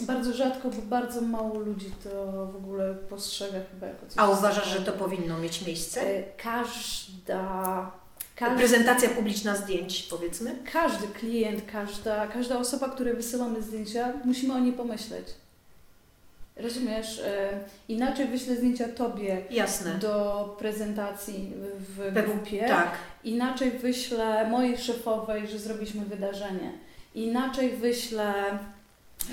Bardzo rzadko, bo bardzo mało ludzi to w ogóle postrzega chyba jako coś A uważasz, że to powinno mieć miejsce? E, Każda... Każdy, Prezentacja publiczna zdjęć, powiedzmy. każdy klient, każda, każda osoba, której wysyłamy zdjęcia, musimy o niej pomyśleć. Rozumiesz? E, Inaczej wyślę zdjęcia Tobie Jasne. do prezentacji w grupie, Tak. inaczej wyślę mojej szefowej, że zrobiliśmy wydarzenie, inaczej wyślę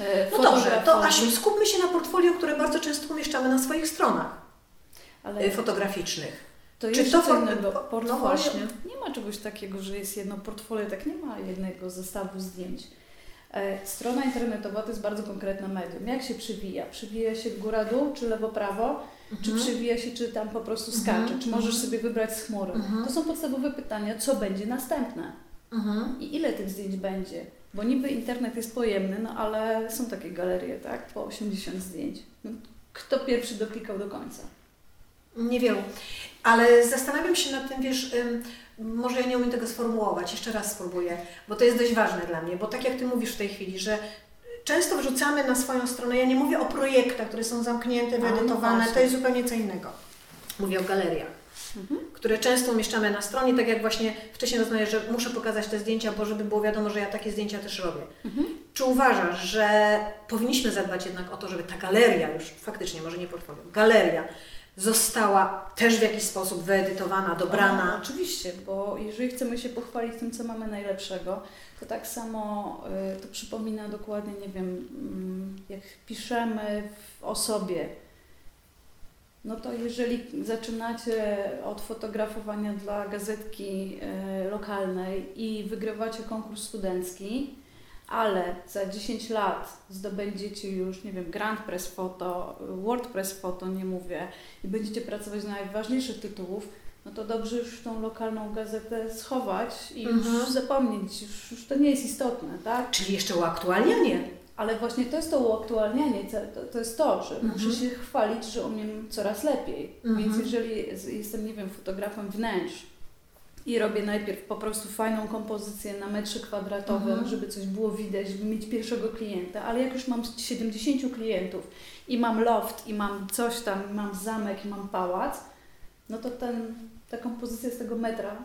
e, No dobrze, to. Asiu, skupmy się na portfolio, które bardzo często umieszczamy na swoich stronach Ale y, fotograficznych. To Czy to for- no Portfolio, właśnie. nie ma czegoś takiego, że jest jedno portfolio, tak nie ma jednego zestawu zdjęć. E, Strona internetowa to jest bardzo konkretne medium. Jak się przywija? Przywija się góra-dół, czy lewo-prawo? Czy Mhm. przywija się, czy tam po prostu Mhm, skacze? Czy możesz mhm. sobie wybrać z chmury? Mhm. To są podstawowe pytania, co będzie następne Mhm. i ile tych zdjęć będzie. Bo niby internet jest pojemny, no ale są takie galerie, tak? Po 80 zdjęć. No, kto pierwszy doklikał do końca? Niewielu. Ale zastanawiam się nad tym, wiesz, może ja nie umiem tego sformułować, jeszcze raz spróbuję, bo to jest dość ważne dla mnie, bo tak jak Ty mówisz w tej chwili, że często wrzucamy na swoją stronę, ja nie mówię o projektach, które są zamknięte, no wyedytowane, to jest zupełnie co innego. Mówię o galeriach. Mhm. które często umieszczamy na stronie, tak jak właśnie wcześniej rozmawiałeś, że muszę pokazać te zdjęcia, bo żeby było wiadomo, że ja takie zdjęcia też robię. Mhm. Czy uważasz, że powinniśmy zadbać jednak o to, żeby ta galeria już, faktycznie, może nie portfolio, galeria została też w jakiś sposób wyedytowana, dobrana? oczywiście, bo jeżeli chcemy się pochwalić tym, co mamy najlepszego, to tak samo y, to przypomina dokładnie, nie wiem, mm, jak piszemy o sobie, no to jeżeli zaczynacie od fotografowania dla gazetki y, lokalnej i wygrywacie konkurs studencki, ale za 10 lat zdobędziecie już, nie wiem, Grand Press Photo, WordPress Photo, nie mówię, i będziecie pracować na najważniejszych tytułów, no to dobrze już tą lokalną gazetę schować i Mhm. już zapomnieć, już, już to nie jest istotne, tak? Czyli jeszcze uaktualnianie. Ale właśnie to jest to uaktualnianie, to, to, jest to, że Mhm. muszę się chwalić, że umiem coraz lepiej. Mhm. Więc jeżeli z- jestem, nie wiem, fotografem wnętrz i robię najpierw po prostu fajną kompozycję na metrze kwadratowym, Mhm. żeby coś było widać, żeby mieć pierwszego klienta, ale jak już mam 70 klientów i mam loft, i mam coś tam, i mam zamek, i mam pałac, no to ten, ta kompozycja z tego metra,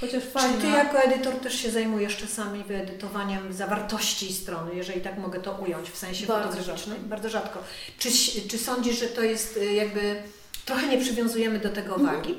chociaż fajna... Czy Ty jako edytor też się zajmujesz czasami wyedytowaniem zawartości strony, jeżeli tak mogę to ująć w sensie Bardzo fotograficznym? rzadko. Bardzo rzadko. Czy, czy sądzisz, że to jest y, jakby... Trochę nie przywiązujemy do tego Mhm. wagi?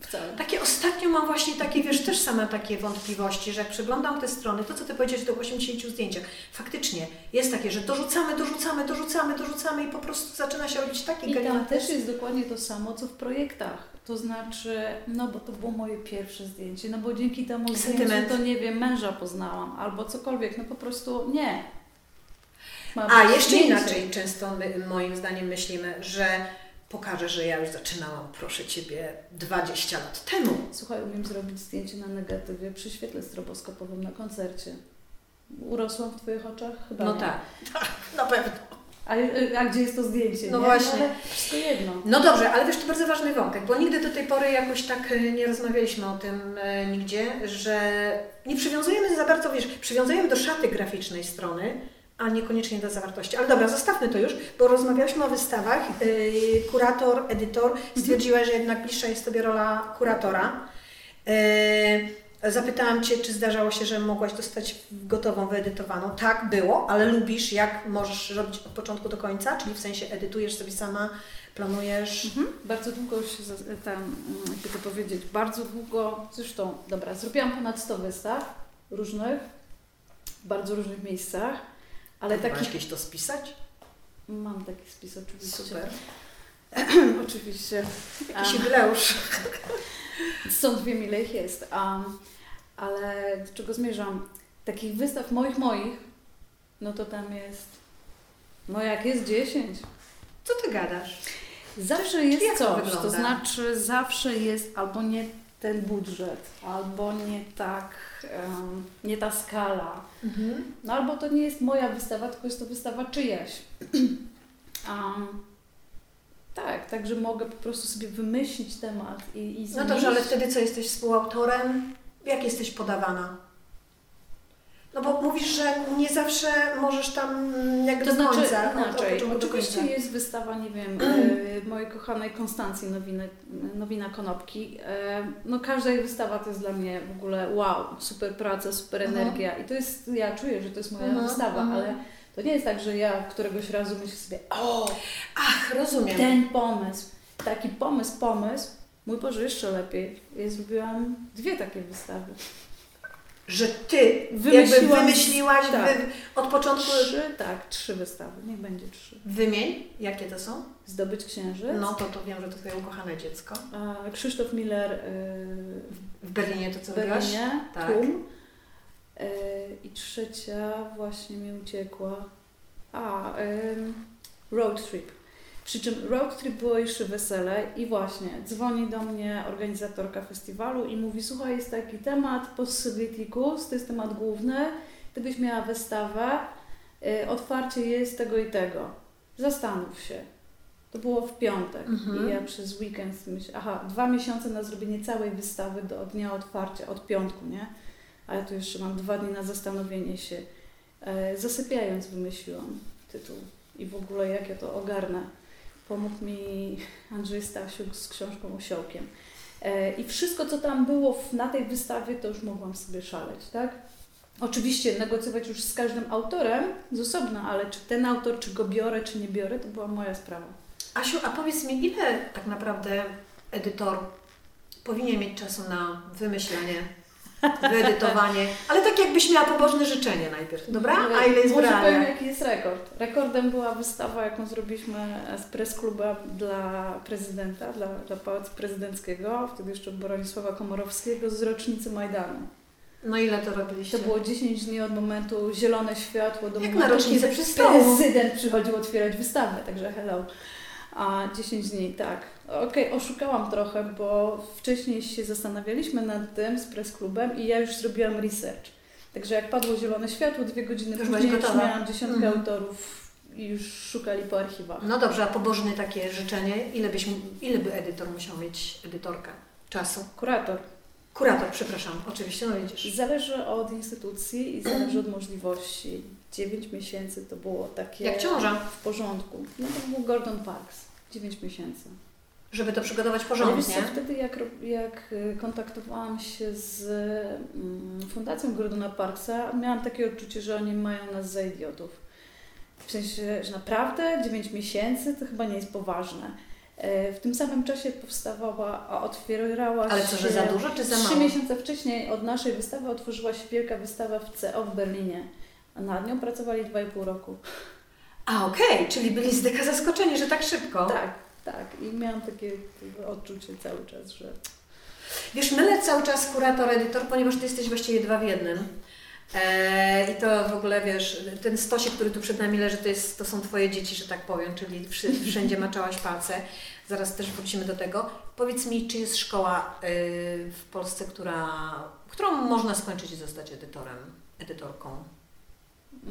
Wcale. Takie ostatnio mam właśnie takie, wiesz, też same takie wątpliwości, że jak przeglądam te strony, to co Ty powiedziałeś do 80 zdjęciach, faktycznie jest takie, że dorzucamy, dorzucamy, dorzucamy, dorzucamy i po prostu zaczyna się robić taki I tam też jest dokładnie to samo, co w projektach. To znaczy, no bo to było moje pierwsze zdjęcie, no bo dzięki temu Sentyment. zdjęciu to nie wiem, męża poznałam, albo cokolwiek, no po prostu nie. Ma A jeszcze zdjęcie. inaczej często my, moim zdaniem myślimy, że pokażę, że ja już zaczynałam, proszę Ciebie, 20 lat temu. Słuchaj, umiem zrobić zdjęcie na negatywie przy świetle stroboskopowym na koncercie. urosłam w Twoich oczach? Chyba No nie. tak, tak, na pewno. A, a gdzie jest to zdjęcie? No nie? właśnie. ale wszystko jedno. No dobrze, ale wiesz, to bardzo ważny wątek, bo nigdy do tej pory jakoś tak e, nie rozmawialiśmy o tym e, nigdzie, że nie przywiązujemy za bardzo, wiesz, przywiązujemy do szaty graficznej strony, a niekoniecznie do zawartości. Ale dobra, zostawmy to już, bo rozmawialiśmy o wystawach. Yy, Kurator, edytor stwierdziła, że jednak bliższa jest Tobie rola kuratora. Yy, Zapytałam Cię, czy zdarzało się, że mogłaś dostać gotową, wyedytowaną. Tak, było, ale lubisz, jak możesz robić od początku do końca, czyli w sensie edytujesz sobie sama, planujesz. Mhm. Bardzo długo się tam, mm, jakby to powiedzieć, bardzo długo, zresztą, dobra, zrobiłam ponad 100 wystaw różnych, w bardzo różnych miejscach, ale takich, jakieś to spisać? mam taki spis oczywiście. Super. Oczywiście. Jakiś A. jubileusz. Stąd wiem ile ich jest. Um, ale do czego zmierzam? Takich wystaw moich, moich, no to tam jest, no jak jest 10. Co Ty gadasz? Zawsze jest coś, to znaczy zawsze jest albo nie ten budżet, albo nie tak, nie ta skala, Mhm. no albo to nie jest moja wystawa, tylko jest to wystawa czyjaś. um, tak, także mogę po prostu sobie wymyślić temat i, i No dobrze, ale wtedy co, jesteś współautorem? Jak jesteś podawana? No bo mówisz, że nie zawsze możesz tam mm, jakby To znaczy końca, od- od inaczej. Oczywiście końca. jest wystawa, nie wiem, e, mojej kochanej Konstancji Nowiny, Nowina Konopki. E, no każda jej wystawa to jest dla mnie w ogóle wow, super praca, super energia i to jest, ja czuję, że to jest moja Mhm, wystawa, mhm. ale to nie jest tak, że ja któregoś razu myślę sobie, o, Ach, rozumiem. ten pomysł, taki pomysł, pomysł, mój Boże, jeszcze lepiej. Ja zrobiłam dwie takie wystawy. Że ty jakby Wymyśliłam- wymyśliłaś tak. wy, od początku... Trzy, tak, trzy wystawy, niech będzie trzy. Wymień, jakie to są? Zdobyć księżyc. No to, to wiem, że to twoje ukochane dziecko. A Krzysztof Miller y, W Berlinie to co w robiłaś? Berlinie, Tak. Tłum. Y, I trzecia właśnie mi uciekła. A, Road Trip. Przy czym Road Trip było jeszcze wesele i właśnie dzwoni do mnie organizatorka festiwalu i mówi, słuchaj, jest taki temat Possibiliticus, to jest temat główny, ty byś miała wystawę, y, otwarcie jest tego i tego. Zastanów się. To było w piątek Mhm. i ja przez weekend myślę, aha, dwa miesiące na zrobienie całej wystawy do dnia otwarcia, od piątku, nie? A ja tu jeszcze mam dwa dni na zastanowienie się. E, zasypiając wymyśliłam tytuł i w ogóle jak ja to ogarnę. Pomógł mi Andrzej Stasiuk z książką Osiołkiem. E, I wszystko, co tam było na tej wystawie, to już mogłam sobie szaleć, tak? Oczywiście negocjować już z każdym autorem z osobna, ale czy ten autor, czy go biorę, czy nie biorę, to była moja sprawa. Asiu, a powiedz mi, ile tak naprawdę edytor powinien mieć czasu na wymyślanie, wyedytowanie, ale tak jakbyś miała pobożne życzenie najpierw, dobra? A ile jest Może powiem, jaki jest rekord. Rekordem była wystawa, jaką zrobiliśmy z press kluba dla prezydenta, dla, dla Pałacu Prezydenckiego, wtedy jeszcze Bronisława Komorowskiego, z rocznicy Majdanu. No ile to robiliście? To było 10 dni od momentu zielone światło do Jak momentu, na rocznicę kiedy przestało. prezydent przychodził otwierać wystawę, także hello. A 10 dni, tak. Okej, oszukałam trochę, bo wcześniej się zastanawialiśmy nad tym z press klubem i ja już zrobiła research. Także jak padło zielone światło, dwie godziny Już później już miałam dziesiątkę Mhm. autorów i już szukali po archiwach. No dobrze, a pobożne takie życzenie, ile, byś, ile by edytor musiał mieć, edytorka, czasu? Kurator. Kurator, przepraszam, oczywiście, no widzisz. Zależy od instytucji i zależy od możliwości. 9 miesięcy to było takie... Jak ciąża. W porządku. No to był Gordon Parks. 9 miesięcy. Żeby to przygotować Ale porządnie. co, wtedy jak, jak y, kontaktowałam się z mm, Fundacją Gordona Parksa, miałam takie odczucie, że oni mają nas za idiotów. W sensie, że naprawdę 9 miesięcy to chyba nie jest poważne. E, W tym samym czasie powstawała, a otwierała Ale się... co, że za dużo czy za Trzy mało? miesiące wcześniej od naszej wystawy otworzyła się wielka wystawa w CO w Berlinie. A nad nią pracowali 2,5 roku. A okej, czyli byli z deka zaskoczeni, że tak szybko. Tak, tak. I miałam takie odczucie cały czas, że Wiesz, mylę cały czas kurator, edytor, ponieważ Ty jesteś właściwie dwa w jednym. Eee, I to w ogóle, wiesz, ten stosik, który tu przed nami leży, to, jest, to są Twoje dzieci, że tak powiem, czyli wszędzie maczałaś palce. Zaraz też wrócimy do tego. Powiedz mi, czy jest szkoła y, w Polsce, która, którą można skończyć i zostać edytorem, edytorką?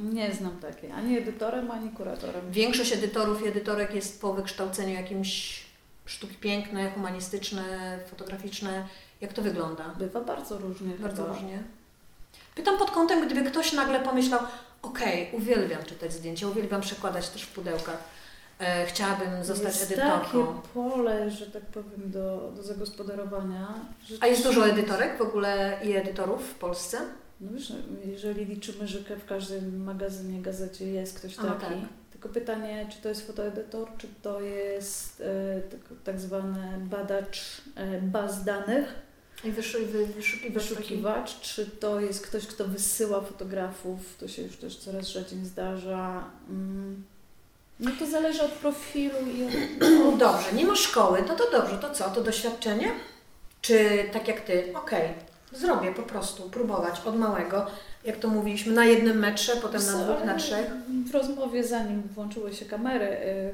Nie znam takiej, ani edytorem, ani kuratorem. Większość edytorów i edytorek jest po wykształceniu jakimś sztuki piękne, humanistyczne, fotograficzne. Jak to wygląda? Bywa bardzo różnie. Bardzo chyba. różnie. Pytam pod kątem, gdyby ktoś nagle pomyślał, okej, uwielbiam czytać zdjęcia, uwielbiam przekładać też w pudełkach, e, chciałabym zostać jest edytorką. takie pole, że tak powiem, do, do zagospodarowania. A jest dużo edytorek w ogóle i edytorów w Polsce? No wiesz, jeżeli liczymy, że w każdym magazynie, gazecie jest ktoś A, taki, tak. tylko pytanie, czy to jest fotoedytor, czy to jest e, tak, tak zwany badacz e, baz danych, I wyszu, wy, wyszukiwać wyszukiwacz, czy to jest ktoś, kto wysyła fotografów, to się już też coraz rzadziej zdarza. Mm. No to zależy od profilu i od... No dobrze, nie ma szkoły, no to dobrze, to co, to doświadczenie? Czy tak jak Ty, okej, zrobię po prostu, próbować od małego, jak to mówiliśmy, na jednym metrze, potem na dwóch, na trzech. W rozmowie, zanim włączyły się kamery, y,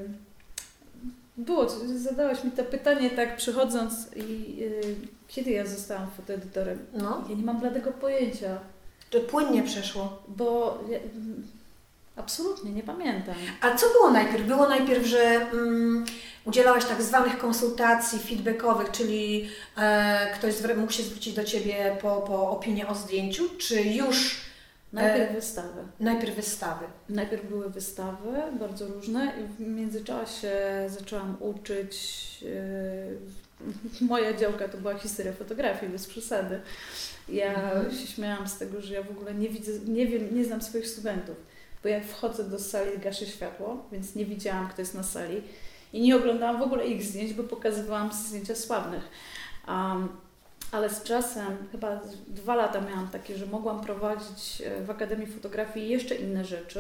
było, zadałeś mi to pytanie tak przychodząc i y, kiedy ja zostałam fotoedytorem? No, Ja nie mam bladego pojęcia, to płynnie przeszło. bo ja, absolutnie nie pamiętam. A co było najpierw? Było najpierw, że mm, udzielałaś tak zwanych konsultacji feedbackowych, czyli e, ktoś mógł się zwrócić do Ciebie po, po opinię o zdjęciu, czy już Najpierw E, wystawy. najpierw wystawy? Najpierw były wystawy, bardzo różne i w międzyczasie zaczęłam uczyć. Yy, moja działka to była historia fotografii, bez przesady. Ja Mhm. się śmiałam z tego, że ja w ogóle nie widzę, nie wiem, nie znam swoich studentów, bo jak wchodzę do sali, gaszę światło, więc nie widziałam, kto jest na sali i nie oglądałam w ogóle ich zdjęć, bo pokazywałam zdjęcia sławnych. Um, ale z czasem, chyba dwa lata miałam takie, że mogłam prowadzić e, w Akademii Fotografii jeszcze inne rzeczy.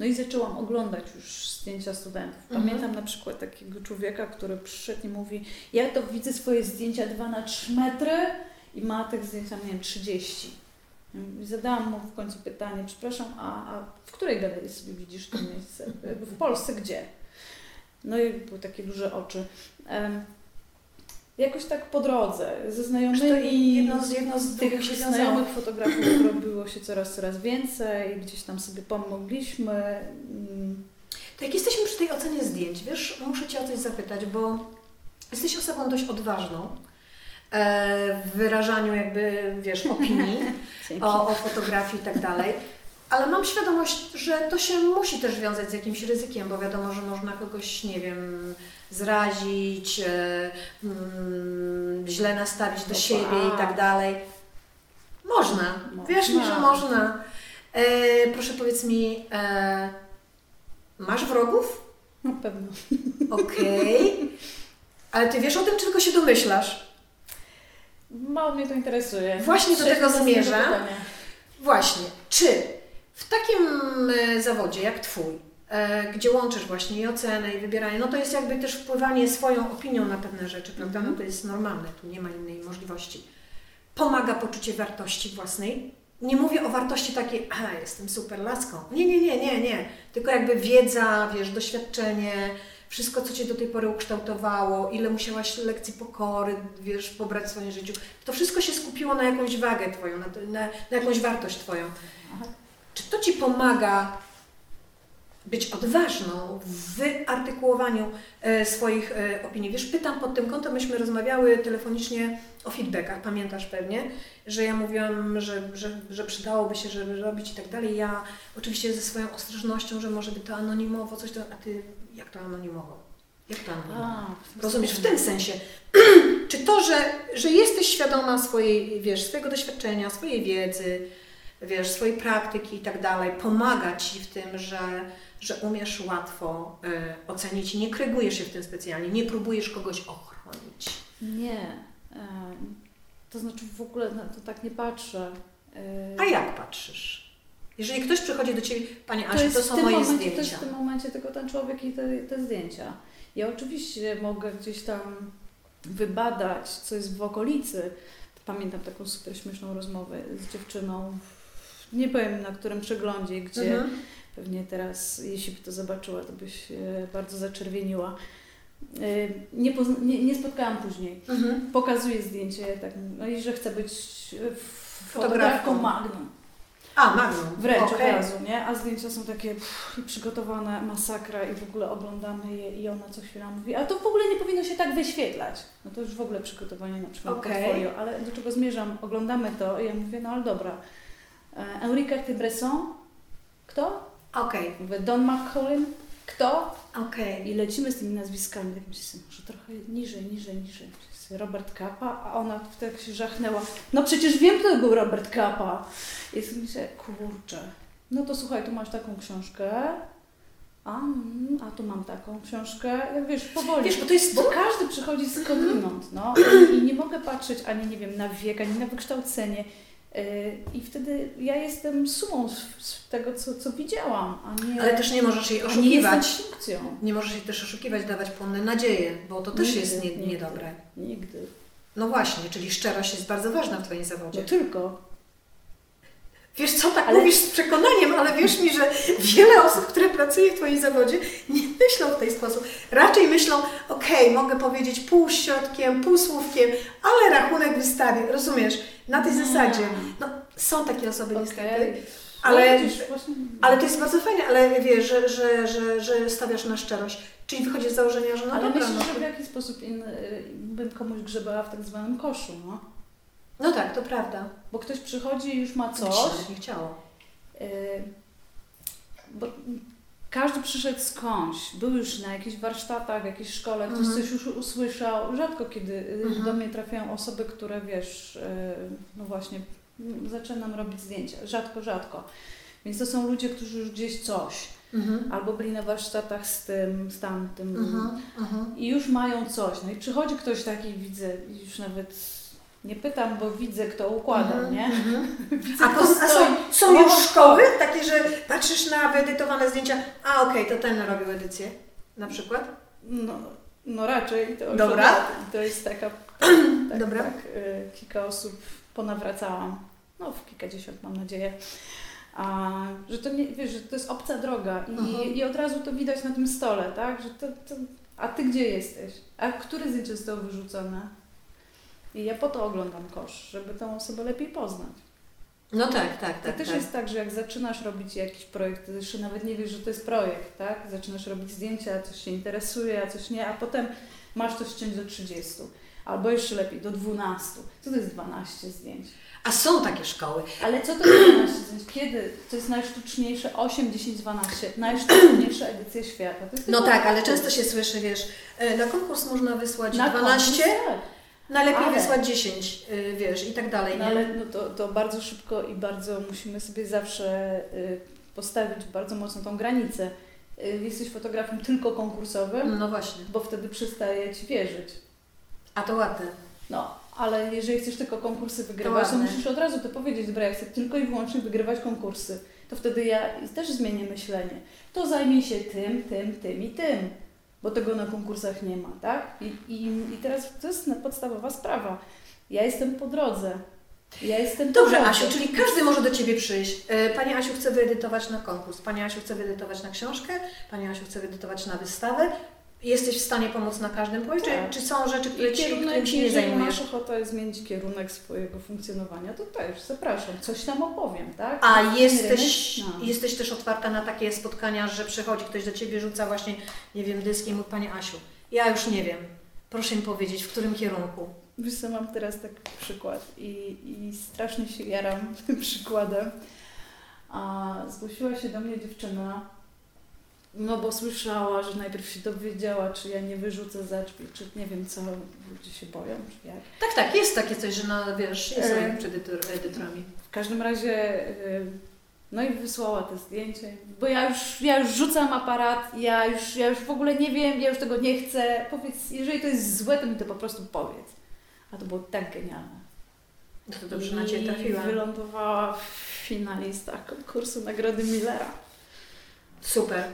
No i zaczęłam oglądać już zdjęcia studentów. Mhm. Pamiętam na przykład takiego człowieka, który przyszedł i mówi, ja to widzę swoje zdjęcia 2 na 3 metry i ma tych zdjęć, nie wiem, 30. I zadałam mu w końcu pytanie, przepraszam, a, a w której galerii sobie widzisz to miejsce? W Polsce gdzie? No i były takie duże oczy. Jakoś tak po drodze, ze znajomymi, jedno z, jedno z tych się znajomych fotografów robiło się coraz, coraz więcej, gdzieś tam sobie pomogliśmy. Mm, To jak jesteśmy przy tej ocenie zdjęć, wiesz, muszę Cię o coś zapytać, bo jesteś osobą dość odważną w wyrażaniu jakby, wiesz, opinii o, o fotografii i tak dalej, ale mam świadomość, że to się musi też wiązać z jakimś ryzykiem, bo wiadomo, że można kogoś, nie wiem, zrazić, e, mm, źle nastawić do No siebie i tak tak. dalej. Można, wierz mi, że Można. można. E, proszę powiedz mi, e, masz wrogów? Na pewno. Okej. Ale ty wiesz o tym, czy tylko się domyślasz? Mało mnie to interesuje. Właśnie do tego pytania. Właśnie. Czy w takim e, zawodzie jak Twój, e, gdzie łączysz właśnie i ocenę, i wybieranie, no to jest jakby też wpływanie swoją opinią na pewne rzeczy, prawda? No to jest normalne, tu nie ma innej możliwości. Pomaga poczucie wartości własnej. Nie mówię o wartości takiej, a jestem super laską. Nie, nie, nie, nie, nie. Tylko jakby wiedza, wiesz, doświadczenie, wszystko, co Cię do tej pory ukształtowało, ile musiałaś lekcji pokory, wiesz, pobrać w swoim życiu. To wszystko się skupiło na jakąś wagę Twoją, na, na, na jakąś wartość Twoją. Aha. Czy to Ci pomaga być odważną w wyartykułowaniu e, swoich e, opinii? Wiesz, pytam pod tym kątem, myśmy rozmawiały telefonicznie o feedbackach, pamiętasz pewnie, że ja mówiłam, że, że, że przydałoby się, żeby robić i tak dalej. Ja oczywiście ze swoją ostrożnością, że może by to anonimowo, coś to, a Ty jak to anonimowo? Jak to anonimowo? Rozumiesz, w tym sensie. Czy to, że, że jesteś świadoma swojej, wiesz, swojego doświadczenia, swojej wiedzy, wiesz, swojej praktyki i tak dalej, pomaga Ci w tym, że, że umiesz łatwo y, ocenić i nie krygujesz się w tym specjalnie, nie próbujesz kogoś ochronić. Nie. To znaczy w ogóle na to tak nie patrzę. E, A jak patrzysz? Jeżeli ktoś przychodzi do Ciebie, Pani To, Asiu, to w są tym moje momencie, To jest zdjęcia. w tym momencie tylko ten człowiek i te, te zdjęcia. Ja oczywiście mogę gdzieś tam wybadać, co jest w okolicy. Pamiętam taką super śmieszną rozmowę z dziewczyną, nie powiem na którym przeglądzie, gdzie Mhm. pewnie teraz, jeśli by to zobaczyła, to by się bardzo zaczerwieniła. E, Nie, nie, nie spotkałam później. Mhm. Pokazuje zdjęcie, tak, no i że chce być Fotografką. fotografką Magnum. A, Magnum. Wręcz Okej. od razu, nie? A zdjęcia są takie pff, przygotowane, masakra i w ogóle oglądamy je i ona co chwila mówi, a to w ogóle nie powinno się tak wyświetlać. No to już w ogóle przygotowanie na przykład Okej. portfolio, ale do czego zmierzam? Oglądamy to i ja mówię, no ale dobra. E, Enrique Tybresson, kto? Okej, Mówię, Don McCollin, kto? okej. I lecimy z tymi nazwiskami, tak myślę, sobie, może trochę niżej, niżej, niżej. Robert Kappa, a ona wtedy się żachnęła. No przecież wiem, kto był Robert Kappa. I sobie myślę, kurczę, no to słuchaj, tu masz taką książkę, a, mm, a tu mam taką książkę, jak wiesz, powoli. Wiesz, bo to jest Bo każdy przychodzi skądinąd, no i nie mogę patrzeć ani, nie wiem, na wiek, ani na wykształcenie. I wtedy ja jestem sumą z- tego, co, co widziałam, a nie, Ale też nie możesz jej nie oszukiwać. funkcją. Nie możesz jej też oszukiwać, dawać płonne nadzieje, bo to też Nigdy, jest nie, nigdy. niedobre. Nigdy. No właśnie, czyli szczerość jest bardzo ważna w Twoim No zawodzie. tylko. Wiesz co, tak Ale- mówisz z przekonaniem, ale wierz mi, że wiele osób, które pracuje w Twoim zawodzie, nie myślą w ten sposób. Raczej myślą, okej, mogę powiedzieć pół środkiem, pół słówkiem, ale rachunek wystawię. Rozumiesz? Na tej Nie. zasadzie. No, są takie osoby niestety. Okej. Ale, No, właśnie- ale to jest bardzo fajne, ale wiesz, że, że, że, że stawiasz na szczerość. Czyli wychodzi z założenia, że no Ale dobra, myślę, no, że w jaki sposób inny, bym komuś grzebała w tak zwanym koszu, no. No tak, to prawda. Bo ktoś przychodzi i już ma Coś nie chciało. Yy, bo każdy przyszedł skądś, był już na jakichś warsztatach, w jakiejś szkole, ktoś Mhm. coś już usłyszał. Rzadko kiedy yy, Mhm. do mnie trafiają osoby, które wiesz, yy, no właśnie, zaczynam robić zdjęcia. Rzadko, rzadko. Więc to są ludzie, którzy już gdzieś coś, Mhm. albo byli na warsztatach z tym, z tamtym. Mhm. Mhm. I już mają coś. No i przychodzi ktoś taki, widzę, już nawet nie pytam, bo widzę, kto układa, Mhm. nie? Mhm. Widzę, A, po, a są, są już szkoły takie, że patrzysz na wyedytowane zdjęcia, a okej, to ten robił edycję na przykład? No, no raczej to Dobra. od to jest taka, tak, tak, Dobra. tak y, kilka osób ponawracałam, no w kilkadziesiąt mam nadzieję, a, że to nie, wiesz, że to jest obca droga i, Mhm. i od razu to widać na tym stole, tak, że to, to, a Ty gdzie jesteś? A które zdjęcie zostało wyrzucone? I ja po to oglądam kosz, żeby tą osobę lepiej poznać. No tak, tak, To tak. też tak. jest tak, że jak zaczynasz robić jakiś projekt, to jeszcze nawet nie wiesz, że to jest projekt, tak? Zaczynasz robić zdjęcia, coś się interesuje, a coś nie, a potem masz to ściąć do 30. Albo jeszcze lepiej, do 12. Co to jest 12 zdjęć? A są takie szkoły. Ale co to jest 12 zdjęć? Kiedy? To jest najsztuczniejsze 8, 10, 12. Najsztuczniejsza edycja świata. To No tak, ale często się słyszy, wiesz, e, na konkurs można wysłać Na 12, konkurs, tak. Najlepiej Ale- wysłać 10, y, wiesz, i tak dalej, No ale no to, to bardzo szybko i bardzo musimy sobie zawsze y, postawić bardzo mocno tą granicę. Y, jesteś fotografem tylko konkursowym, No właśnie. bo wtedy przestaje Ci wierzyć. A to ładne. No, ale jeżeli chcesz tylko konkursy wygrywać, to ładne. musisz od razu to powiedzieć, dobra, ja chcę tylko i wyłącznie wygrywać konkursy. To wtedy ja też zmienię myślenie. To zajmij się tym, tym, tym i tym, bo tego na konkursach nie ma, tak? I, i, i teraz to jest podstawowa sprawa. Ja jestem po drodze. Ja jestem po Dobrze, drodze. Asiu, czyli każdy może do Ciebie przyjść. E, Pani Asiu chce wyedytować na konkurs, Pani Asiu chce wyedytować na książkę, Pani Asiu chce wyedytować na wystawę. Jesteś w stanie pomóc na każdym poziomie? Tak. Czy, czy są rzeczy, które ci, kierunek, którym się nie jeżeli zajmujesz? masz ochotę zmienić kierunek swojego funkcjonowania, to też zapraszam. Coś tam opowiem, tak? A jesteś, jesteś też otwarta na takie spotkania, że przychodzi ktoś do Ciebie, rzuca właśnie, nie wiem, dyski i mówi Pani Asiu, ja już nie wiem, proszę mi powiedzieć, w którym kierunku. Wiesz co, mam teraz taki przykład i, i strasznie się jaram tym przykładem. A zgłosiła się do mnie dziewczyna, no bo słyszała, że najpierw się dowiedziała, czy ja nie wyrzucę za drzwi, czy nie wiem co, ludzie się boją, czy jak. Tak, tak, jest takie coś, że na, wiesz, jest E. przed edytor- edytorami. W każdym razie, y, no i wysłała te zdjęcie, bo ja już, ja już rzucam aparat, ja już, ja już w ogóle nie wiem, ja już tego nie chcę. Powiedz, jeżeli to jest złe, to mi to po prostu powiedz. A to było tak genialne. No to dobrze na Ciebie trafiła. I wylądowała w finalistach konkursu Nagrody Millera. Super.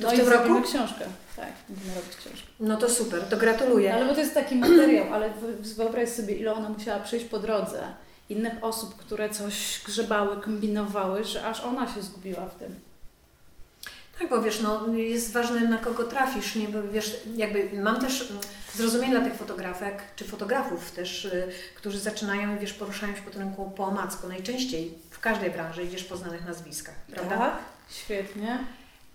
To No i zrobimy książkę. Tak, będziemy robić książkę. No to super, to gratuluję. ale bo to jest taki materiał, ale wy- wyobraź sobie, ile ona musiała przejść po drodze. Innych osób, które coś grzebały, kombinowały, że aż ona się zgubiła w tym. Tak, bo wiesz, no, jest ważne na kogo trafisz, nie? Bo wiesz, jakby mam też zrozumienie dla tych fotografek, czy fotografów też, y, którzy zaczynają, wiesz, poruszają się po tym rynku po omacku. Najczęściej w każdej branży idziesz po znanych nazwiskach, prawda? Tak, świetnie.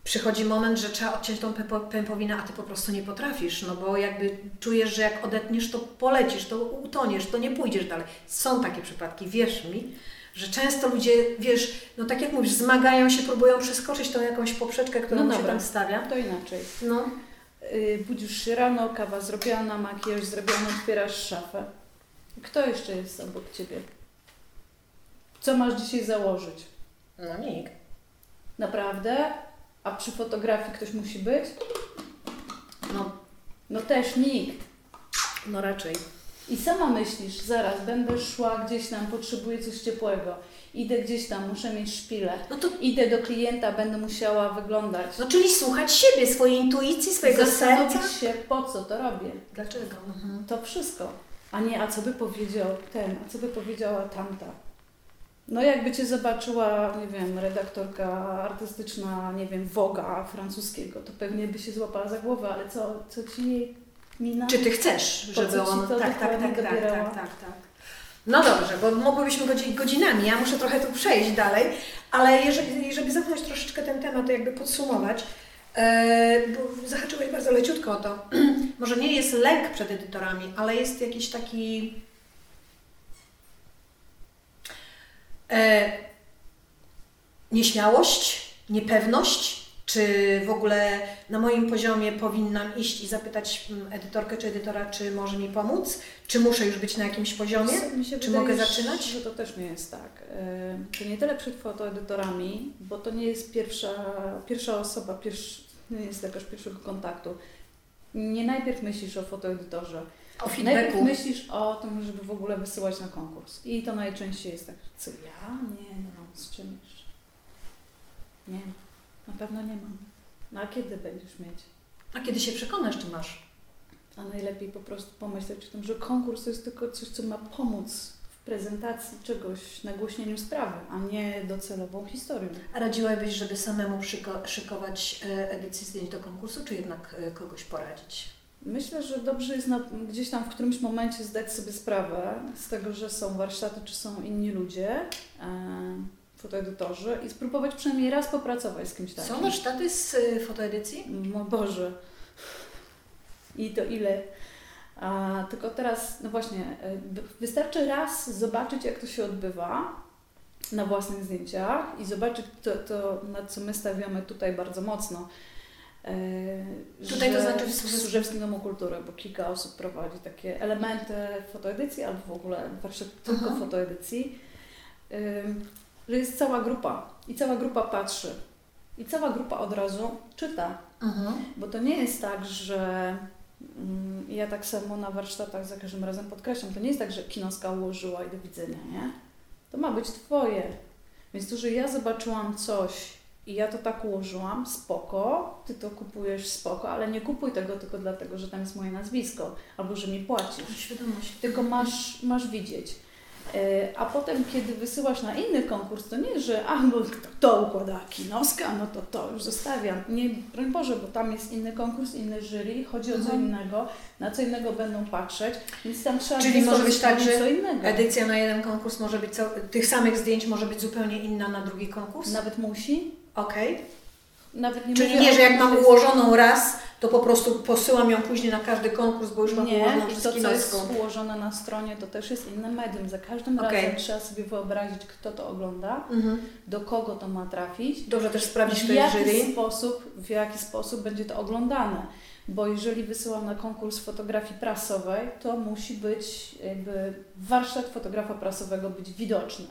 Przychodzi moment, że trzeba odciąć tą pępo- pępowinę, a Ty po prostu nie potrafisz, no bo jakby czujesz, że jak odetniesz, to polecisz, to utoniesz, to nie pójdziesz dalej. Są takie przypadki, wierz mi, że często ludzie, wiesz, no tak jak mówisz, zmagają się, próbują przeskoczyć tą jakąś poprzeczkę, którą No się tam stawia. To inaczej. No, Yy, budzisz się rano, kawa zrobiona, makijaż zrobiony, otwierasz szafę. Kto jeszcze jest obok Ciebie? Co masz dzisiaj założyć? no nikt. Naprawdę? A przy fotografii ktoś musi być? No, No też nikt. no raczej. I sama myślisz, zaraz będę szła gdzieś tam, potrzebuję coś ciepłego. Idę gdzieś tam, muszę mieć szpilę. No to, Idę do klienta, będę musiała wyglądać. no czyli słuchać siebie, swojej intuicji, swojego serca. Zastanowić się, po co to robię. Dlaczego? Mhm. To wszystko. A nie, a co by powiedział ten, a co by powiedziała tamta. No jakby Cię zobaczyła, nie wiem, redaktorka artystyczna, nie wiem, Woga francuskiego, to pewnie by się złapała za głowę, ale co, co Ci jej mina? Czy Ty chcesz, Po żeby on... Tak, tak, tak, tak, dopierało? tak, tak, tak. No dobrze, bo mogłybyśmy godzi- godzinami, ja muszę trochę tu przejść dalej, ale jeżeli, żeby zamknąć troszeczkę ten temat, to jakby podsumować, e, bo zahaczyłeś bardzo leciutko o to, może nie jest lęk przed edytorami, ale jest jakiś taki e, nieśmiałość, niepewność, czy w ogóle na moim poziomie powinnam iść i zapytać mm, edytorkę czy edytora, czy może mi pomóc, czy muszę już być na jakimś poziomie? Czy wydaje, mogę zaczynać? Że to też nie jest tak. Yy, To nie tyle przed fotoedytorami, bo to nie jest pierwsza, pierwsza osoba, pierwszy, nie jest jakaś pierwszego kontaktu. Nie najpierw myślisz o fotoedytorze. O Najpierw feedbacku. myślisz o tym, żeby w ogóle wysyłać na konkurs. I to najczęściej jest tak, co ja? Nie, no, z czym jeszcze? Nie, na pewno nie mam. No a kiedy będziesz mieć? A kiedy się przekonasz, czy masz? A najlepiej po prostu pomyśleć o tym, że konkurs to jest tylko coś, co ma pomóc w prezentacji czegoś, nagłośnieniu sprawy, a nie docelową historią. A radziłabyś, żeby samemu szyko- szykować e, edycję zdjęć do konkursu, czy jednak e, kogoś poradzić? Myślę, że dobrze jest na, gdzieś tam w którymś momencie zdać sobie sprawę z tego, że są warsztaty, czy są inni ludzie, e, fotoedytorzy i spróbować przynajmniej raz popracować z kimś takim. Są warsztaty z e, fotoedycji? Mój Boże. I to ile? A, tylko teraz, no właśnie, y, b- wystarczy raz zobaczyć, jak to się odbywa na własnych zdjęciach i zobaczyć to, to na co my stawiamy tutaj bardzo mocno. Y, Tutaj to znaczy Służebskim Domu Kultury, bo kilka osób prowadzi takie elementy fotoedycji albo w ogóle warsztat tylko fotoedycji, że jest cała grupa i cała grupa patrzy i cała grupa od razu czyta. Mhm. Bo to nie jest tak, że mm, ja tak samo na warsztatach za każdym razem podkreślam, to nie jest tak, że kinoska ułożyła i do widzenia, nie? To ma być Twoje. Więc to, że ja zobaczyłam coś i ja to tak ułożyłam, spoko, Ty to kupujesz, spoko, ale nie kupuj tego tylko dlatego, że tam jest moje nazwisko albo że mi płacisz Świadomość. tylko masz, masz widzieć. E, A potem, kiedy wysyłasz na inny konkurs, to nie, że a, bo to układa kinoska, no to to już zostawiam. Nie, broń Boże, bo tam jest inny konkurs, inny jury, chodzi o co Mhm. innego, na co innego będą patrzeć, więc tam trzeba Czyli może być tak, że. Edycja na jeden konkurs może być, tych samych zdjęć może być zupełnie inna na drugi konkurs? Nawet musi, Okej. nawet nie Czyli nie, że jak mam ułożoną raz, to po prostu posyłam ją później na każdy konkurs, bo już mam Nie, ułożoną przez to, co jest ułożone na stronie, to też jest inne medium. Za każdym Okej. razem trzeba sobie wyobrazić, kto to ogląda, Mhm. do kogo to ma trafić, Dobrze też sprawdzić, kto jest jaki jury. sposób, w jaki sposób będzie to oglądane. Bo jeżeli wysyłam na konkurs fotografii prasowej, to musi być jakby warsztat fotografa prasowego być widoczny.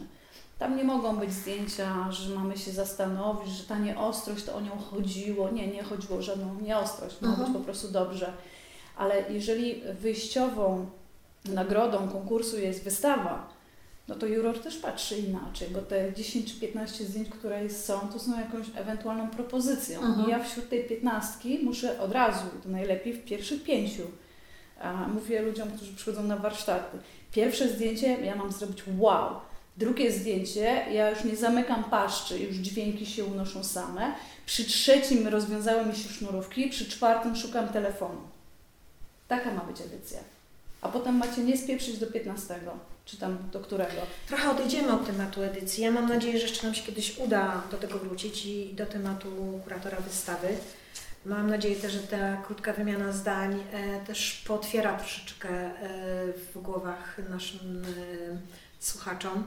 Tam nie mogą być zdjęcia, że mamy się zastanowić, że ta nieostrość to o nią chodziło. Nie, nie chodziło o żadną nieostrość, ma Mhm. być po prostu dobrze. Ale jeżeli wyjściową nagrodą konkursu jest wystawa, no to juror też patrzy inaczej, bo te 10 czy 15 zdjęć, które są, to są jakąś ewentualną propozycją. Mhm. I ja wśród tej 15 muszę od razu, to najlepiej w pierwszych pięciu. A mówię ludziom, którzy przychodzą na warsztaty. Pierwsze zdjęcie ja mam zrobić wow. Drugie zdjęcie, ja już nie zamykam paszczy, już dźwięki się unoszą same. Przy trzecim rozwiązały mi się sznurówki, przy czwartym szukam telefonu. Taka ma być edycja. A potem macie nie spieprzyć do 15, czy tam do którego. Trochę odejdziemy od tematu edycji. Ja mam nadzieję, że jeszcze nam się kiedyś uda do tego wrócić i do tematu kuratora wystawy. Mam nadzieję też, że ta krótka wymiana zdań e, też potwiera troszeczkę e, w głowach naszym e, słuchaczom.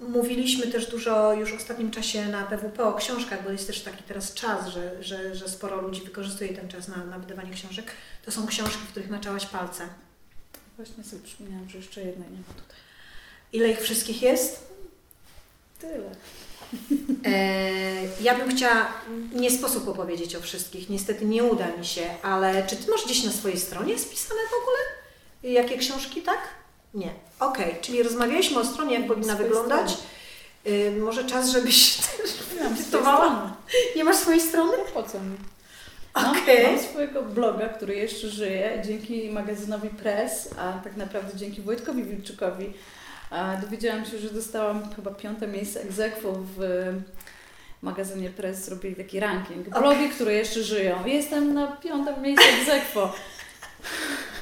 Mówiliśmy też dużo już w ostatnim czasie na PWP o książkach, bo jest też taki teraz czas, że, że, że sporo ludzi wykorzystuje ten czas na, na wydawanie książek. To są książki, w których maczałaś palce. Właśnie sobie przypomniałam, że jeszcze jednej nie ma tutaj. Ile ich wszystkich jest? Tyle. E, ja bym chciała, nie sposób opowiedzieć o wszystkich, niestety nie uda mi się, ale czy Ty masz gdzieś na swojej stronie spisane w ogóle? Jakie książki, tak? Nie. Okej, czyli rozmawialiśmy o stronie, jak powinna Swojej wyglądać. Y, może czas, żebyś też cytowała? Nie masz swojej strony? Po co mi? No, Okej. Mam swojego bloga, który jeszcze żyje, dzięki magazynowi Press, a tak naprawdę dzięki Wojtkowi Wilczykowi. Dowiedziałam się, że dostałam chyba piąte miejsce egzekwo w magazynie Press. Zrobili taki ranking. Blogi, które jeszcze żyją. Jestem na piątym miejscu egzekwo.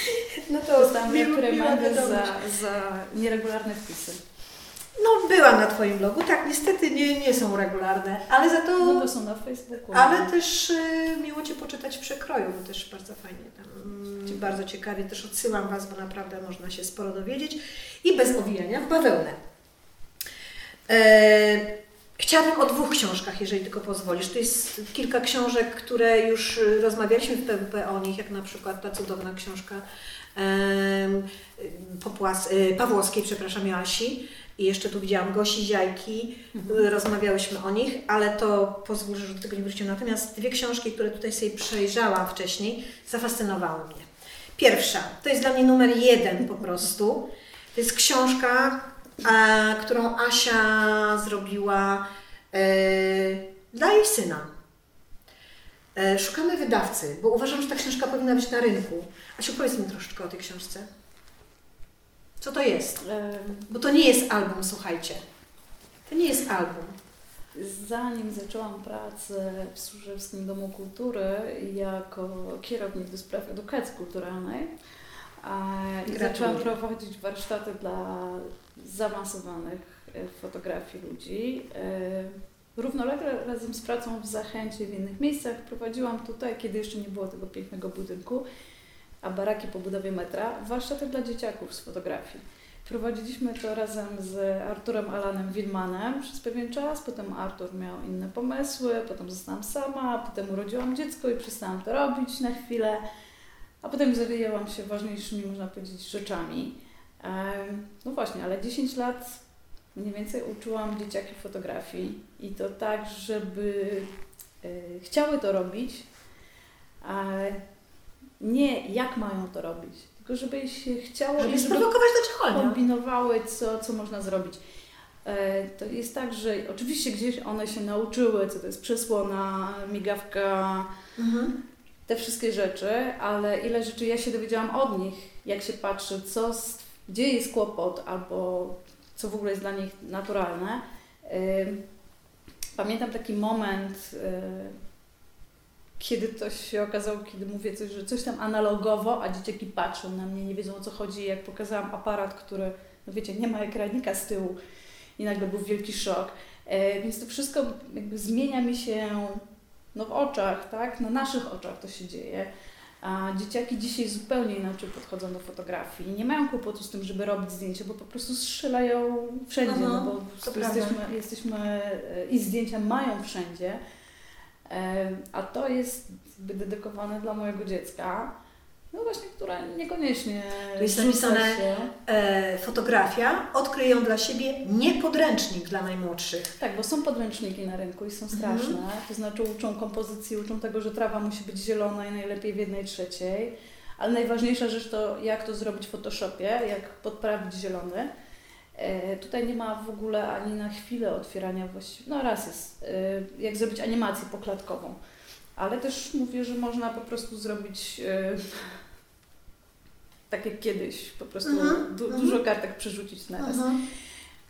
No to reprymandę wiadomość. za, za nieregularne wpisy. No byłam na Twoim blogu, tak, niestety nie, nie są regularne, ale za to... No to są na Facebooku. Ale też y, miło Cię poczytać w przekroju, bo też bardzo fajnie tam, mm, bardzo ciekawie też odsyłam Was, bo naprawdę można się sporo dowiedzieć i bez owijania w bawełnę. E, chciałabym o dwóch książkach, jeżeli tylko pozwolisz. To jest kilka książek, które już y, rozmawialiśmy w PWP o nich, jak na przykład ta cudowna książka Popłas, y, Pawłowskiej, przepraszam, Joasi. I jeszcze tu widziałam Gosi Ziajki, Mhm. rozmawiałyśmy o nich, ale to pozwól, że do tego nie wrócimy. Natomiast dwie książki, które tutaj sobie przejrzałam wcześniej, zafascynowały mnie. Pierwsza, to jest dla mnie numer jeden po prostu. To jest książka, e, którą Asia zrobiła e, dla jej syna. E, szukamy wydawcy, bo uważam, że ta książka powinna być na rynku. Asiu, powiedz mi troszeczkę o tej książce. Co to jest? Bo to nie jest album, słuchajcie. To nie jest album. Zanim zaczęłam pracę w Służewskim Domu Kultury jako kierownik do spraw edukacji kulturalnej a, zaczęłam prowadzić warsztaty dla zaawansowanych e, fotografii ludzi. E, Równolegle razem z pracą w Zachęcie w innych miejscach prowadziłam tutaj, kiedy jeszcze nie było tego pięknego budynku, a baraki po budowie metra, warsztaty dla dzieciaków z fotografii. Prowadziliśmy to razem z Arturem Alanem Wilmanem przez pewien czas, potem Artur miał inne pomysły, potem zostałam sama, potem urodziłam dziecko i przestałam to robić na chwilę, a potem zajęłam się ważniejszymi, można powiedzieć, rzeczami. No właśnie, ale 10 lat mniej więcej uczyłam dzieciaki fotografii i to tak, żeby y, chciały to robić, nie jak mają to robić, tylko żeby się chciało Żeby i żeby działania. kombinowały, co, co można zrobić. E, To jest tak, że oczywiście gdzieś one się nauczyły, co to jest przesłona, migawka, Mhm. te wszystkie rzeczy, ale ile rzeczy ja się dowiedziałam od nich, jak się patrzy, co, z- gdzie jest kłopot, albo co w ogóle jest dla nich naturalne. Pamiętam taki moment, y, kiedy to się okazało, kiedy mówię coś, że coś tam analogowo, a dzieciaki patrzą na mnie, nie wiedzą o co chodzi. Jak pokazałam aparat, który, no wiecie, nie ma ekranika z tyłu i nagle był wielki szok. E, Więc to wszystko jakby zmienia mi się no, w oczach, tak? Na naszych oczach to się dzieje. A dzieciaki dzisiaj zupełnie inaczej podchodzą do fotografii. Nie mają kłopotu z tym, żeby robić zdjęcia, bo po prostu strzelają wszędzie, Aha, no bo to prawda. jesteśmy, jesteśmy e, i zdjęcia mają wszędzie. E, A to jest dedykowane dla mojego dziecka, no właśnie, która niekoniecznie Tu jest napisane-. E, fotografia, odkryj ją dla siebie, nie podręcznik dla najmłodszych. Tak, bo są podręczniki na rynku i są Mhm. straszne. To znaczy uczą kompozycji, uczą tego, że trawa musi być zielona i najlepiej w jednej trzeciej. Ale najważniejsza rzecz to jak to zrobić w Photoshopie, jak podprawić zielony. E, tutaj nie ma w ogóle ani na chwilę otwierania właściwie. No raz jest, e, jak zrobić animację poklatkową. Ale też mówię, że można po prostu zrobić e, tak jak kiedyś, po prostu Mhm, du- mhm. dużo kartek przerzucić na raz. Mhm.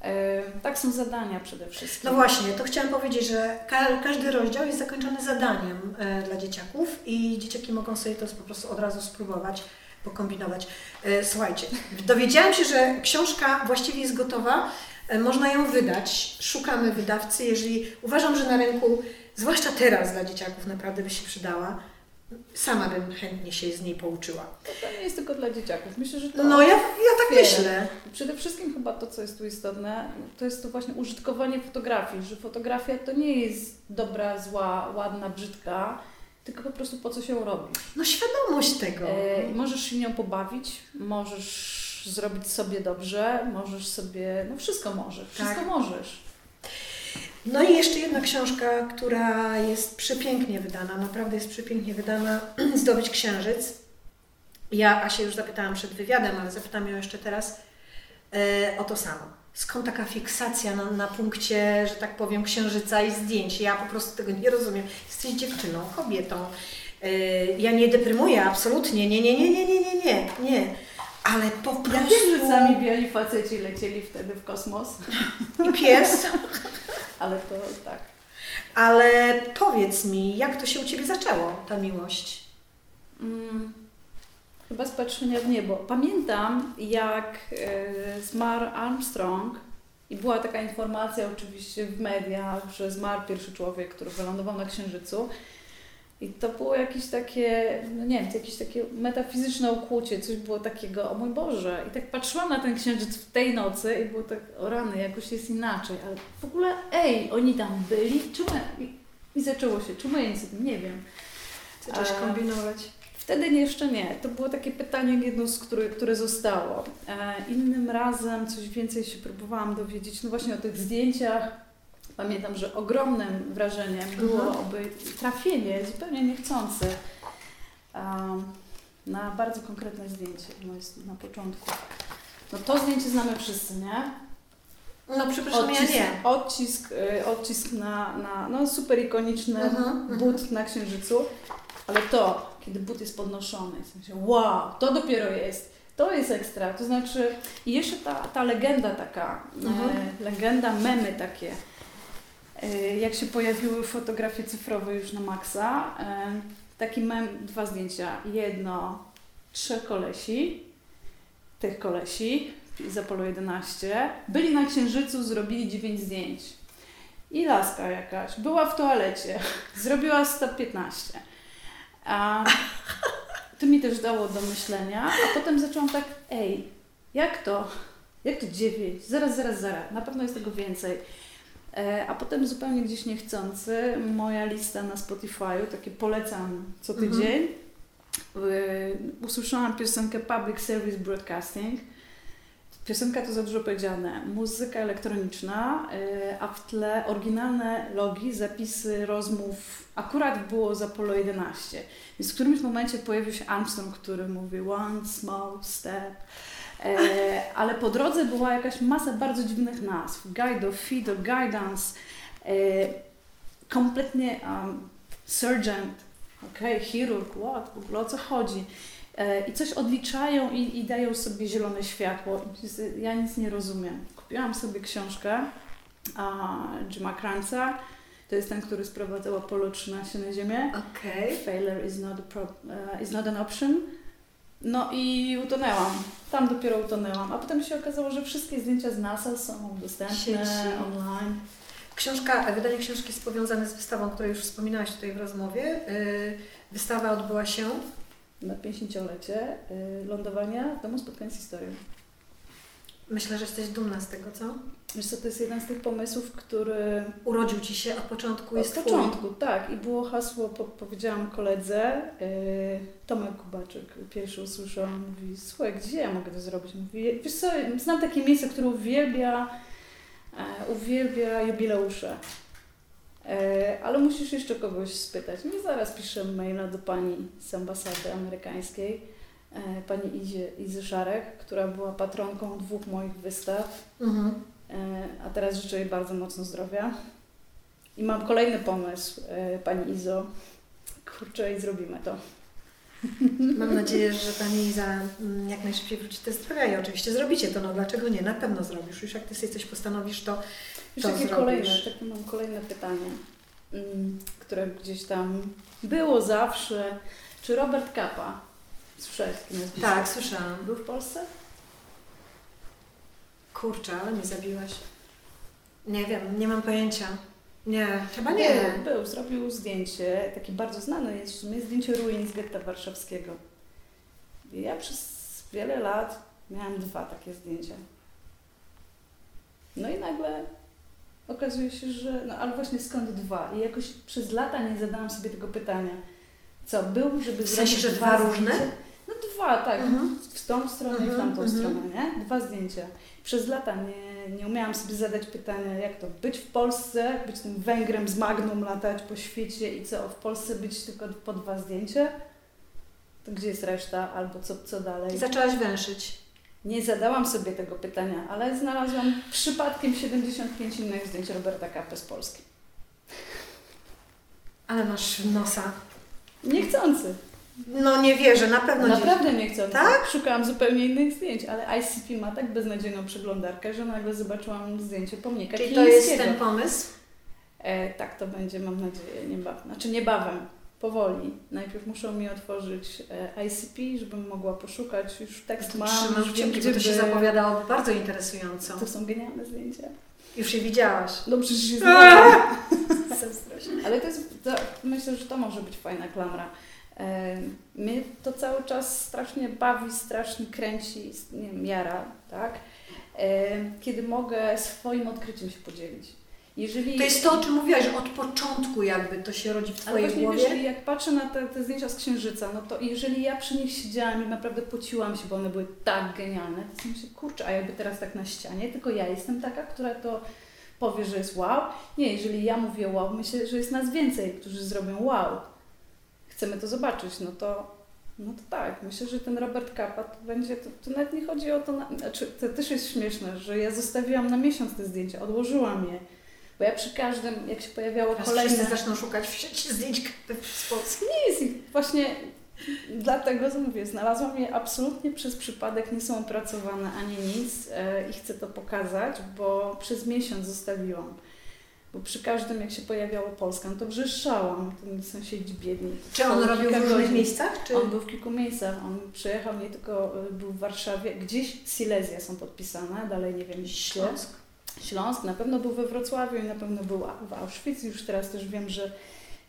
E, tak są zadania przede wszystkim. No właśnie, to chciałam powiedzieć, że ka- każdy rozdział jest zakończony zadaniem e, dla dzieciaków i dzieciaki mogą sobie to po prostu od razu spróbować, pokombinować. Słuchajcie, dowiedziałam się, że książka właściwie jest gotowa, można ją wydać. Szukamy wydawcy, jeżeli uważam, że na rynku, zwłaszcza teraz dla dzieciaków, naprawdę by się przydała. Sama bym chętnie się z niej pouczyła. To nie jest tylko dla dzieciaków. Myślę, że to No ja, ja tak Otwiera. myślę. Przede wszystkim chyba to, co jest tu istotne, to jest to właśnie użytkowanie fotografii, że fotografia to nie jest dobra, zła, ładna, brzydka, tylko po prostu po co się robi. No świadomość tego. E, możesz się nią pobawić, możesz zrobić sobie dobrze, możesz sobie, no wszystko możesz, wszystko Tak. możesz. No i jeszcze jedna książka, która jest przepięknie wydana, naprawdę jest przepięknie wydana, Zdobyć Księżyc. Ja Asię już zapytałam przed wywiadem, ale zapytam ją jeszcze teraz e, o to samo. Skąd taka fiksacja na, na punkcie, że tak powiem, księżyca i zdjęć? Ja po prostu tego nie rozumiem. Jesteś dziewczyną, kobietą. E, ja nie deprymuję, absolutnie. Nie, nie, nie, nie, nie, nie, nie, nie. Ale po prostu... Ja wiem, że sami biali faceci lecieli wtedy w kosmos, I pies. ale to tak. Ale powiedz mi, jak to się u Ciebie zaczęło, ta miłość? Mm, chyba z patrzenia w niebo. Pamiętam, jak e, zmarł Armstrong i była taka informacja oczywiście w mediach, że zmarł pierwszy człowiek, który wylądował na Księżycu. I to było jakieś takie, no nie wiem, jakieś takie metafizyczne ukłucie, coś było takiego, o mój Boże. I tak patrzyłam na ten księżyc w tej nocy i było tak, o rany, jakoś jest inaczej. Ale w ogóle, ej, oni tam byli, czemu, i, i zaczęło się, czemu ja nic o tym nie wiem. Zaczęłaś A- kombinować? Wtedy jeszcze nie. To było takie pytanie jedno z które, które zostało. E, innym razem coś więcej się próbowałam dowiedzieć, no właśnie o tych zdjęciach. Pamiętam, że ogromnym wrażeniem było oby trafienie, zupełnie niechcące, na bardzo konkretne zdjęcie no jest na początku. No to zdjęcie znamy wszyscy, nie? No przepraszam, Odcisk, ja nie. odcisk, y, odcisk na, na no super ikoniczny Mhm, mhm. but na księżycu, ale to, kiedy but jest podnoszony, w sensie wow, to dopiero jest, to jest ekstra, to znaczy i jeszcze ta, ta legenda taka, Mhm. e, legenda, memy takie, jak się pojawiły fotografie cyfrowe już na maksa, e, taki mem, dwa zdjęcia, jedno, trzech kolesi, tych kolesi z Apollo 11, byli na Księżycu, zrobili 9 zdjęć. I laska jakaś była w toalecie, zrobiła 115. A to mi też dało do myślenia, a potem zaczęłam tak, ej, jak to? Jak to 9? Zaraz, zaraz, zaraz, na pewno jest tego więcej. E, A potem zupełnie gdzieś niechcący, moja lista na Spotify'u, takie polecam co Mhm. tydzień, y, usłyszałam piosenkę Public Service Broadcasting. Piosenka to za dużo powiedziane. Muzyka elektroniczna, y, a w tle oryginalne logi, zapisy rozmów. Akurat było z Apollo 11. Więc w którymś momencie pojawił się Armstrong, który mówi one small step. E, ale po drodze była jakaś masa bardzo dziwnych nazw. Feed or guidance. E, kompletnie um, surgeon, okej, chirurg, what, w ogóle o co chodzi. E, I coś odliczają i, i dają sobie zielone światło. Ja nic nie rozumiem. Kupiłam sobie książkę a, Jima Kranza. To jest ten, który sprowadzał Apollo 13 na Ziemię. Okej. Failure is not, a pro, uh, is not an option. No i utonęłam. Tam dopiero utonęłam. A potem się okazało, że wszystkie zdjęcia z NASA są dostępne Sieci. online. Książka, wydanie książki jest powiązane z wystawą, o której już wspominałaś tutaj w rozmowie. Yy, Wystawa odbyła się Na 50-lecie y, lądowania Domu Spotkań z Historią. Myślę, że jesteś dumna z tego, co? Wiesz co, to jest jeden z tych pomysłów, który Urodził Ci się od początku, od jest twój. początku, tak. I było hasło, po, powiedziałam koledze, y, Tomek Kubaczyk, pierwszy usłyszał, mówi, słuchaj, gdzie ja mogę to zrobić? Mówi, wiesz co, znam takie miejsce, które uwielbia, e, uwielbia jubileusze. E, ale musisz jeszcze kogoś spytać. No i zaraz piszę maila do pani z ambasady amerykańskiej, pani Izie, Izy Szarek, która była patronką dwóch moich wystaw. Mhm. E, A teraz życzę jej bardzo mocno zdrowia. I mam kolejny pomysł, e, Pani Izo. Kurczę, i zrobimy to. Mam nadzieję, że Pani Iza mm, jak najszybciej wróci do zdrowia i oczywiście zrobicie to, no dlaczego nie? Na pewno zrobisz. Już jak Ty sobie coś postanowisz, to Już to takie zrobisz. kolejne, takie mam kolejne pytanie, mm, które gdzieś tam było zawsze. Czy Robert Capa, słyszałeś takie nazwisko? Tak, słyszałam. Był w Polsce? Kurczę, ale mnie zabiłaś. Nie wiem, nie mam pojęcia. Nie, chyba nie. Był, był, zrobił zdjęcie, takie bardzo znane jest w sumie, zdjęcie ruin z getta warszawskiego. I ja przez wiele lat miałam dwa takie zdjęcia. No i nagle okazuje się, że, no ale właśnie skąd dwa? I jakoś przez lata nie zadałam sobie tego pytania. Co, był, żeby W sensie, zrobić że dwa różne? zdjęcia? No dwa, tak. Mhm. W tą stronę i w Mhm, tamtą mhm. stronę, nie? Dwa zdjęcia. Przez lata nie, nie umiałam sobie zadać pytania, jak to być w Polsce, być tym Węgrem z Magnum, latać po świecie i co, w Polsce być tylko po dwa zdjęcia? To gdzie jest reszta? Albo co, co dalej? I zaczęłaś węszyć. Nie zadałam sobie tego pytania, ale znalazłam przypadkiem 75 innych zdjęć Roberta Kapy z Polski. Ale masz nosa. Niechcący. No nie wierzę, na pewno nie. Naprawdę niechcący. Tak? Szukałam zupełnie innych zdjęć, ale ICP ma tak beznadziejną przeglądarkę, że nagle zobaczyłam zdjęcie pomnika Czyli to jest ten pomysł? E, tak to będzie, mam nadzieję, niebawem. Znaczy niebawem, powoli. Najpierw muszą mi otworzyć e, ICP, żebym mogła poszukać. Już tekst mam, Trzymam już wiem, gdzie to się by- zapowiadało bardzo interesująco. To są genialne zdjęcia. Już je widziałaś. No przecież! Zazdrość. Ale to jest, to, myślę, że to może być fajna klamra. Mnie to cały czas strasznie bawi, strasznie kręci, nie wiem, jara, tak? Kiedy mogę swoim odkryciem się podzielić. Jeżeli, To jest to, o czym mówiłaś, że od początku jakby to się rodzi w Ale Twojej właśnie głowie. wiesz, jak patrzę na te, te zdjęcia z Księżyca, no to jeżeli ja przy nich siedziałam i naprawdę pociłam się, bo one były tak genialne, to myślę, kurczę, a jakby teraz tak na ścianie, tylko ja jestem taka, która to powie, że jest wow. Nie, jeżeli ja mówię wow, myślę, że jest nas więcej, którzy zrobią wow. Chcemy to zobaczyć, no to, no to tak. Myślę, że ten Robert Capa to będzie, to, to nawet nie chodzi o to, na, znaczy, to też jest śmieszne, że ja zostawiłam na miesiąc te zdjęcia, odłożyłam je. Bo ja przy każdym, jak się pojawiało Teraz kolejne... wszyscy zaczną szukać w sieci zdjęć z Polski. Nie jest ich. Właśnie dlatego mówię, znalazłam je absolutnie przez przypadek, nie są opracowane ani nic e, i chcę to pokazać, bo przez miesiąc zostawiłam. Bo przy każdym, jak się pojawiało Polska, no to wrzeszczałam, ten sąsiedzi biedni. Czy on robił w różnych godzin. miejscach? Czy... On był w kilku miejscach. On przyjechał nie tylko, y, był w Warszawie, gdzieś Silesia są podpisane, dalej nie wiem. Śląsk. Śląsk, na pewno był we Wrocławiu i na pewno był w Auschwitz. Już teraz też wiem, że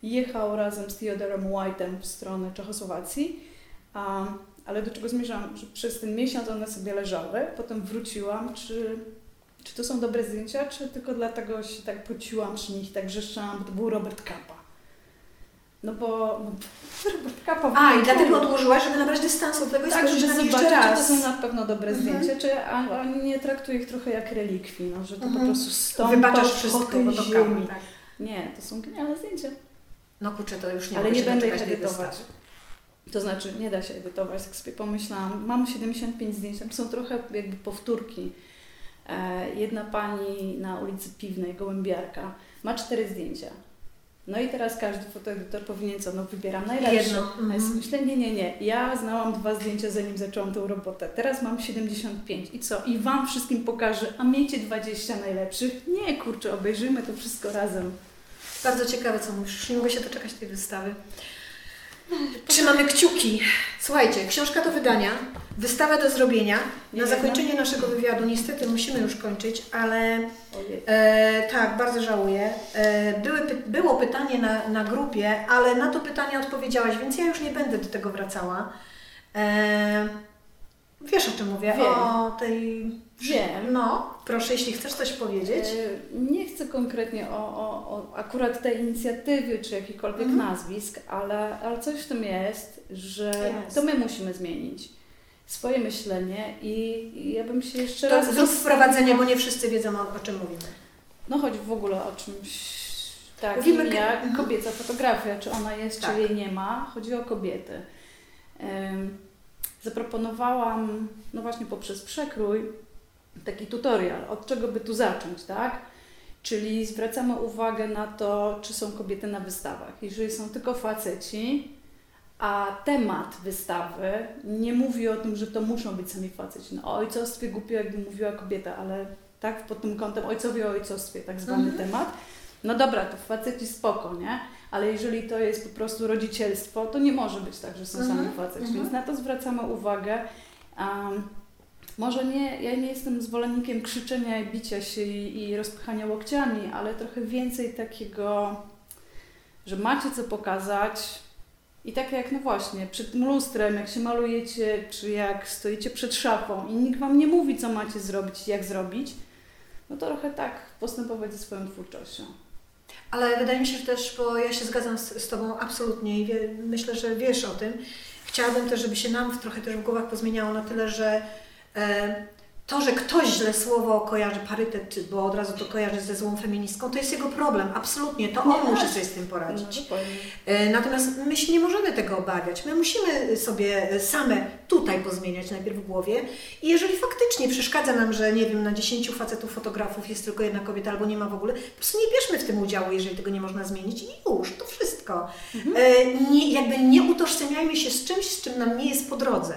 jechał razem z Theodorem White'em w stronę Czechosłowacji. A, ale do czego zmierzałam? Że przez ten miesiąc one sobie leżały, potem wróciłam, czy, czy to są dobre zdjęcia, czy tylko dlatego się tak pociłam przy nich, tak wrzeszczałam, bo to był Robert Capa. No bo no, Robert Capa... A, i dlatego odłożyłaś, żeby nabrać dystansu do tego i Tak, spojrzeć na zobaczyć, jeszcze czy to raz. są na pewno dobre Mhm. zdjęcia, czy a, a nie traktuję ich trochę jak relikwii, no, że to Mhm. po prostu stąd Wybaczasz wszystko, bo to ziemi. tak. Nie, to są genialne zdjęcia. No kurczę, to już nie Ale nie będę ich edytować. To znaczy, nie da się edytować, jak sobie pomyślałam. Mam 75 zdjęć, tam są trochę jakby powtórki. E, jedna pani na ulicy Piwnej, Gołębiarka, ma cztery zdjęcia. No i teraz każdy fotoedytor powinien co? No wybieram najlepsze. Jedno. Mhm. Myślę, nie, nie, nie. Ja znałam dwa zdjęcia, zanim zaczęłam tę robotę. Teraz mam 75. I co? I Wam wszystkim pokażę, a miejcie 20 najlepszych. Nie, kurczę, obejrzyjmy to wszystko razem. Bardzo ciekawe, co mówisz. Nie mogę się doczekać tej wystawy. Trzymamy kciuki. Słuchajcie, książka do wydania, wystawę do zrobienia. Na zakończenie naszego wywiadu niestety musimy już kończyć, ale e, tak, bardzo żałuję. E, były, było pytanie na, na grupie, ale na to pytanie odpowiedziałaś, więc ja już nie będę do tego wracała. E, wiesz o czym mówię? Wiem. O tej... Wiem. No, proszę, jeśli chcesz coś powiedzieć. E, Nie chcę konkretnie o, o, o akurat tej inicjatywy czy jakichkolwiek Mhm. nazwisk, ale, ale coś w tym jest, że Jest. to my musimy zmienić swoje myślenie i, ja bym się jeszcze To raz zastanowiła- wprowadzenie, bo nie wszyscy wiedzą o, o czym mówimy. No chodź w ogóle o czymś takim Mówimy jak Mhm. kobieca fotografia, czy ona jest, Tak. czy jej nie ma. Chodzi o kobiety. Em, Zaproponowałam, no właśnie poprzez przekrój, taki tutorial, od czego by tu zacząć, tak? Czyli zwracamy uwagę na to, czy są kobiety na wystawach. Jeżeli są tylko faceci, A temat wystawy nie mówi o tym, że to muszą być sami faceci. No, o ojcostwie głupio jakby mówiła kobieta, ale tak pod tym kątem ojcowie o ojcostwie, tak zwany Mhm. temat. No dobra, to faceci spoko, nie? Ale jeżeli to jest po prostu rodzicielstwo, to nie może być tak, że są Mhm, sami faceci. mhm. Więc na to zwracamy uwagę. Um, może nie, ja nie jestem zwolennikiem krzyczenia bicia się i, i rozpychania łokciami, ale trochę więcej takiego, że macie co pokazać. I tak jak, no właśnie, przed lustrem, jak się malujecie, czy jak stoicie przed szafą i nikt Wam nie mówi, co macie zrobić jak zrobić, no to trochę tak postępować ze swoją twórczością. Ale wydaje mi się, że też, bo ja się zgadzam z, z Tobą absolutnie i wie, myślę, że wiesz o tym. Chciałabym też, żeby się nam trochę też w głowach pozmieniało na tyle, że to, że ktoś źle słowo kojarzy parytet, bo od razu to kojarzy ze złą feministką, to jest jego problem, absolutnie. To on Nie, musi tak. sobie z tym poradzić. No, dokładnie. E, Natomiast my się nie możemy tego obawiać. My musimy sobie same tutaj pozmieniać najpierw w głowie. I jeżeli faktycznie przeszkadza nam, że nie wiem, na 10 facetów fotografów jest tylko jedna kobieta albo nie ma w ogóle, po prostu nie bierzmy w tym udziału, jeżeli tego nie można zmienić i już, to wszystko. E, Nie, jakby nie utożsamiajmy się z czymś, z czym nam nie jest po drodze.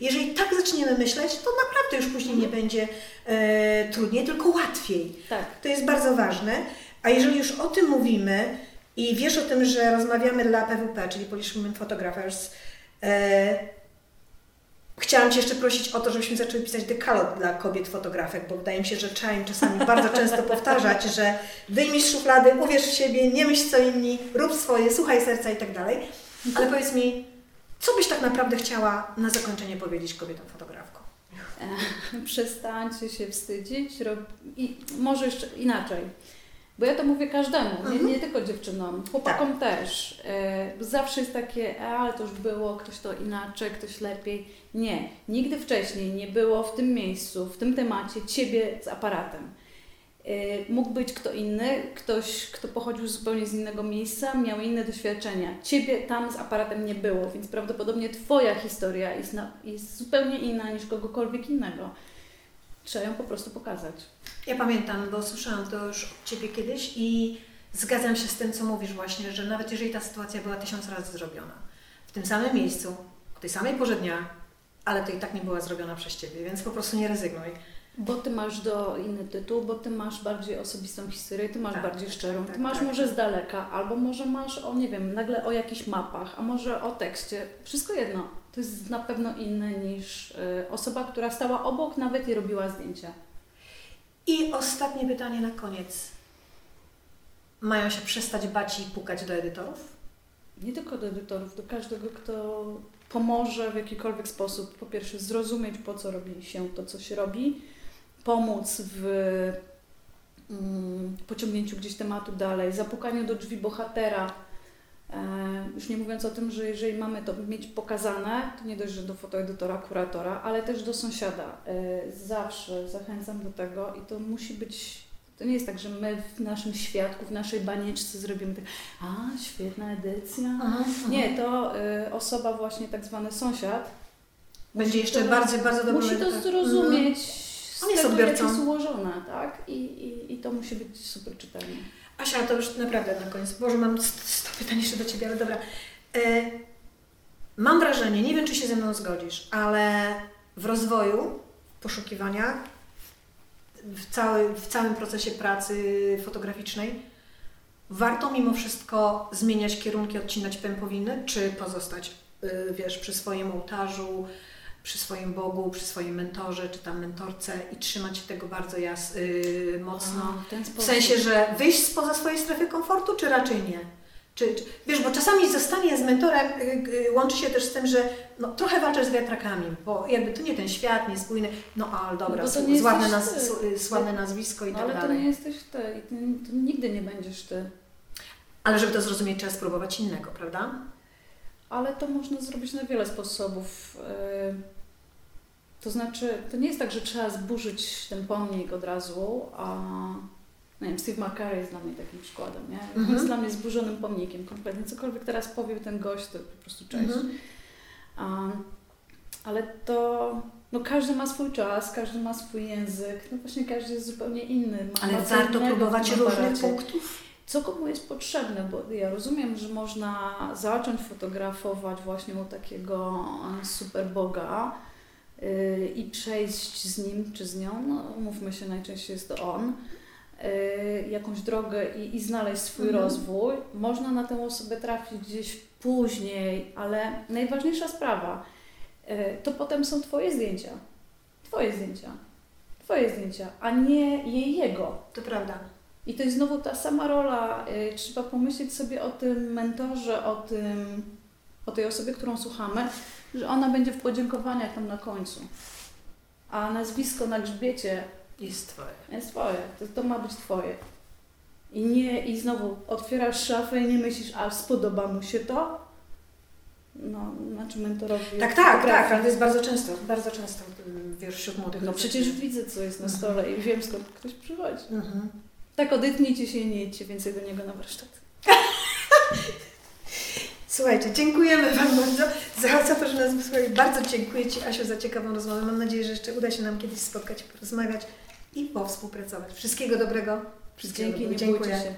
Jeżeli tak zaczniemy myśleć, to naprawdę już później nie będzie e, trudniej, tylko łatwiej. Tak. To jest bardzo ważne. A jeżeli już o tym mówimy i wiesz o tym, że rozmawiamy dla PWP, czyli Polish Women Photographers, e, chciałam Cię jeszcze prosić o to, żebyśmy zaczęli pisać dekalog dla kobiet fotografek, bo wydaje mi się, że trzeba im czasami bardzo często powtarzać, że wyjmij z szuflady, uwierz w siebie, nie myśl co inni, rób swoje, słuchaj serca i tak dalej. Ale powiedz mi, co byś tak naprawdę chciała na zakończenie powiedzieć kobietom fotografkom? Przestańcie się wstydzić rob... i może jeszcze inaczej. Bo ja to mówię każdemu, nie, Mhm. nie tylko dziewczynom, chłopakom też. E, zawsze jest takie, e, ale to już było, ktoś to inaczej, ktoś lepiej. Nie, nigdy wcześniej nie było w tym miejscu, w tym temacie ciebie z aparatem. E, mógł być kto inny, ktoś, kto pochodził zupełnie z innego miejsca, miał inne doświadczenia. Ciebie tam z aparatem nie było, więc prawdopodobnie Twoja historia jest, na, jest zupełnie inna niż kogokolwiek innego. Trzeba ją po prostu pokazać. Ja pamiętam, bo słyszałam to już od Ciebie kiedyś i zgadzam się z tym, co mówisz właśnie, że nawet jeżeli ta sytuacja była tysiąc razy zrobiona, w tym samym miejscu, o tej samej porze dnia, ale to i tak nie była zrobiona przez Ciebie, więc po prostu nie rezygnuj. Bo ty masz do inny tytuł, bo ty masz bardziej osobistą historię, ty masz Tak, bardziej szczerą, tak, ty masz tak. może z daleka, albo może masz o, nie wiem, nagle o jakichś mapach, a może o tekście. Wszystko jedno. To jest na pewno inne niż y, osoba, która stała obok nawet i robiła zdjęcia. I ostatnie pytanie na koniec. Mają się przestać bać i pukać do edytorów? Nie tylko do edytorów, do każdego, kto pomoże w jakikolwiek sposób, po pierwsze zrozumieć, po co robi się to, co się robi, pomóc w mm, pociągnięciu gdzieś tematu dalej, zapukaniu do drzwi bohatera. E, już nie mówiąc o tym, że jeżeli mamy to mieć pokazane, to nie dość, że do fotoedytora, kuratora, ale też do sąsiada. E, zawsze zachęcam do tego i to musi być. To nie jest tak, że my w naszym świadku, w naszej banieczce zrobimy tak, a świetna edycja. Nie, to y, osoba właśnie tak zwany sąsiad Będzie jeszcze to- bardzo, bardzo dobrym musi to edytorem. zrozumieć z On jest tego, jak odbiorcą. jest ułożone, tak? I, i, I to musi być super czytelne. Asia, to już naprawdę na koniec. Boże, mam 100 pytań jeszcze do Ciebie, ale dobra. E, mam wrażenie, nie wiem, czy się ze mną zgodzisz, ale w rozwoju, w poszukiwaniach, w, cały, w całym procesie pracy fotograficznej, warto mimo wszystko zmieniać kierunki, odcinać pępowiny, czy pozostać, y, wiesz, przy swoim ołtarzu, przy swoim Bogu, przy swoim mentorze, czy tam mentorce i trzymać się tego bardzo jas, y, mocno. w ten W sensie, że wyjść spoza swojej strefy komfortu, czy raczej nie? Czy, czy, wiesz, bo czasami zostanie z mentorem y, y, łączy się też z tym, że no, trochę walczysz z wiatrakami, bo jakby to nie ten świat, niespójny, no ale dobra, No to sławne, naz, s- sławne nazwisko i No, tak ale to dalej. nie jesteś ty i ty, to nigdy nie będziesz ty. Ale żeby to zrozumieć, trzeba spróbować innego, prawda? Ale to można zrobić na wiele sposobów. Yy, To znaczy, to nie jest tak, że trzeba zburzyć ten pomnik od razu, a nie wiem, Steve McCurry jest dla mnie takim przykładem, nie? On Mhm. jest dla mnie zburzonym pomnikiem kompletnie. Cokolwiek teraz powie ten gość, to po prostu cześć. Mhm. Ale to, no każdy ma swój czas, każdy ma swój język, no właśnie każdy jest zupełnie inny. Ma Ale warto próbować różnych punktów. co komu jest potrzebne, bo ja rozumiem, że można zacząć fotografować właśnie u takiego super Boga yy, i przejść z nim czy z nią, no mówmy się, najczęściej jest to on, yy, jakąś drogę i, i znaleźć swój Mhm. rozwój. Można na tę osobę trafić gdzieś później, ale najważniejsza sprawa, yy, to potem są Twoje zdjęcia. Twoje zdjęcia. Twoje zdjęcia, a nie jej jego. To prawda. I to jest znowu ta sama rola. y, Trzeba pomyśleć sobie o tym mentorze, o tym, o tej osobie, którą słuchamy, że ona będzie w podziękowaniach tam na końcu. A nazwisko na grzbiecie Jest Twoje. jest twoje. To, to ma być twoje. I nie, i znowu otwierasz szafę i nie myślisz, a spodoba mu się to? No, znaczy mentorowi. Tak, tak, tak, ale to jest bardzo często, bardzo często wiesz, wśród młodych No przecież widzę, co jest na stole i wiem, skąd ktoś przychodzi. Mhm. Tak odetnijcie się i nie idźcie więcej do niego na warsztat. Słuchajcie, dziękujemy Wam bardzo za, za to, że nas wysłuchali. Bardzo dziękuję Ci, Asiu, za ciekawą rozmowę. Mam nadzieję, że jeszcze uda się nam kiedyś spotkać, porozmawiać i powspółpracować. Wszystkiego dobrego. Wszystkiego Dzięki, dobrego. Dziękuję.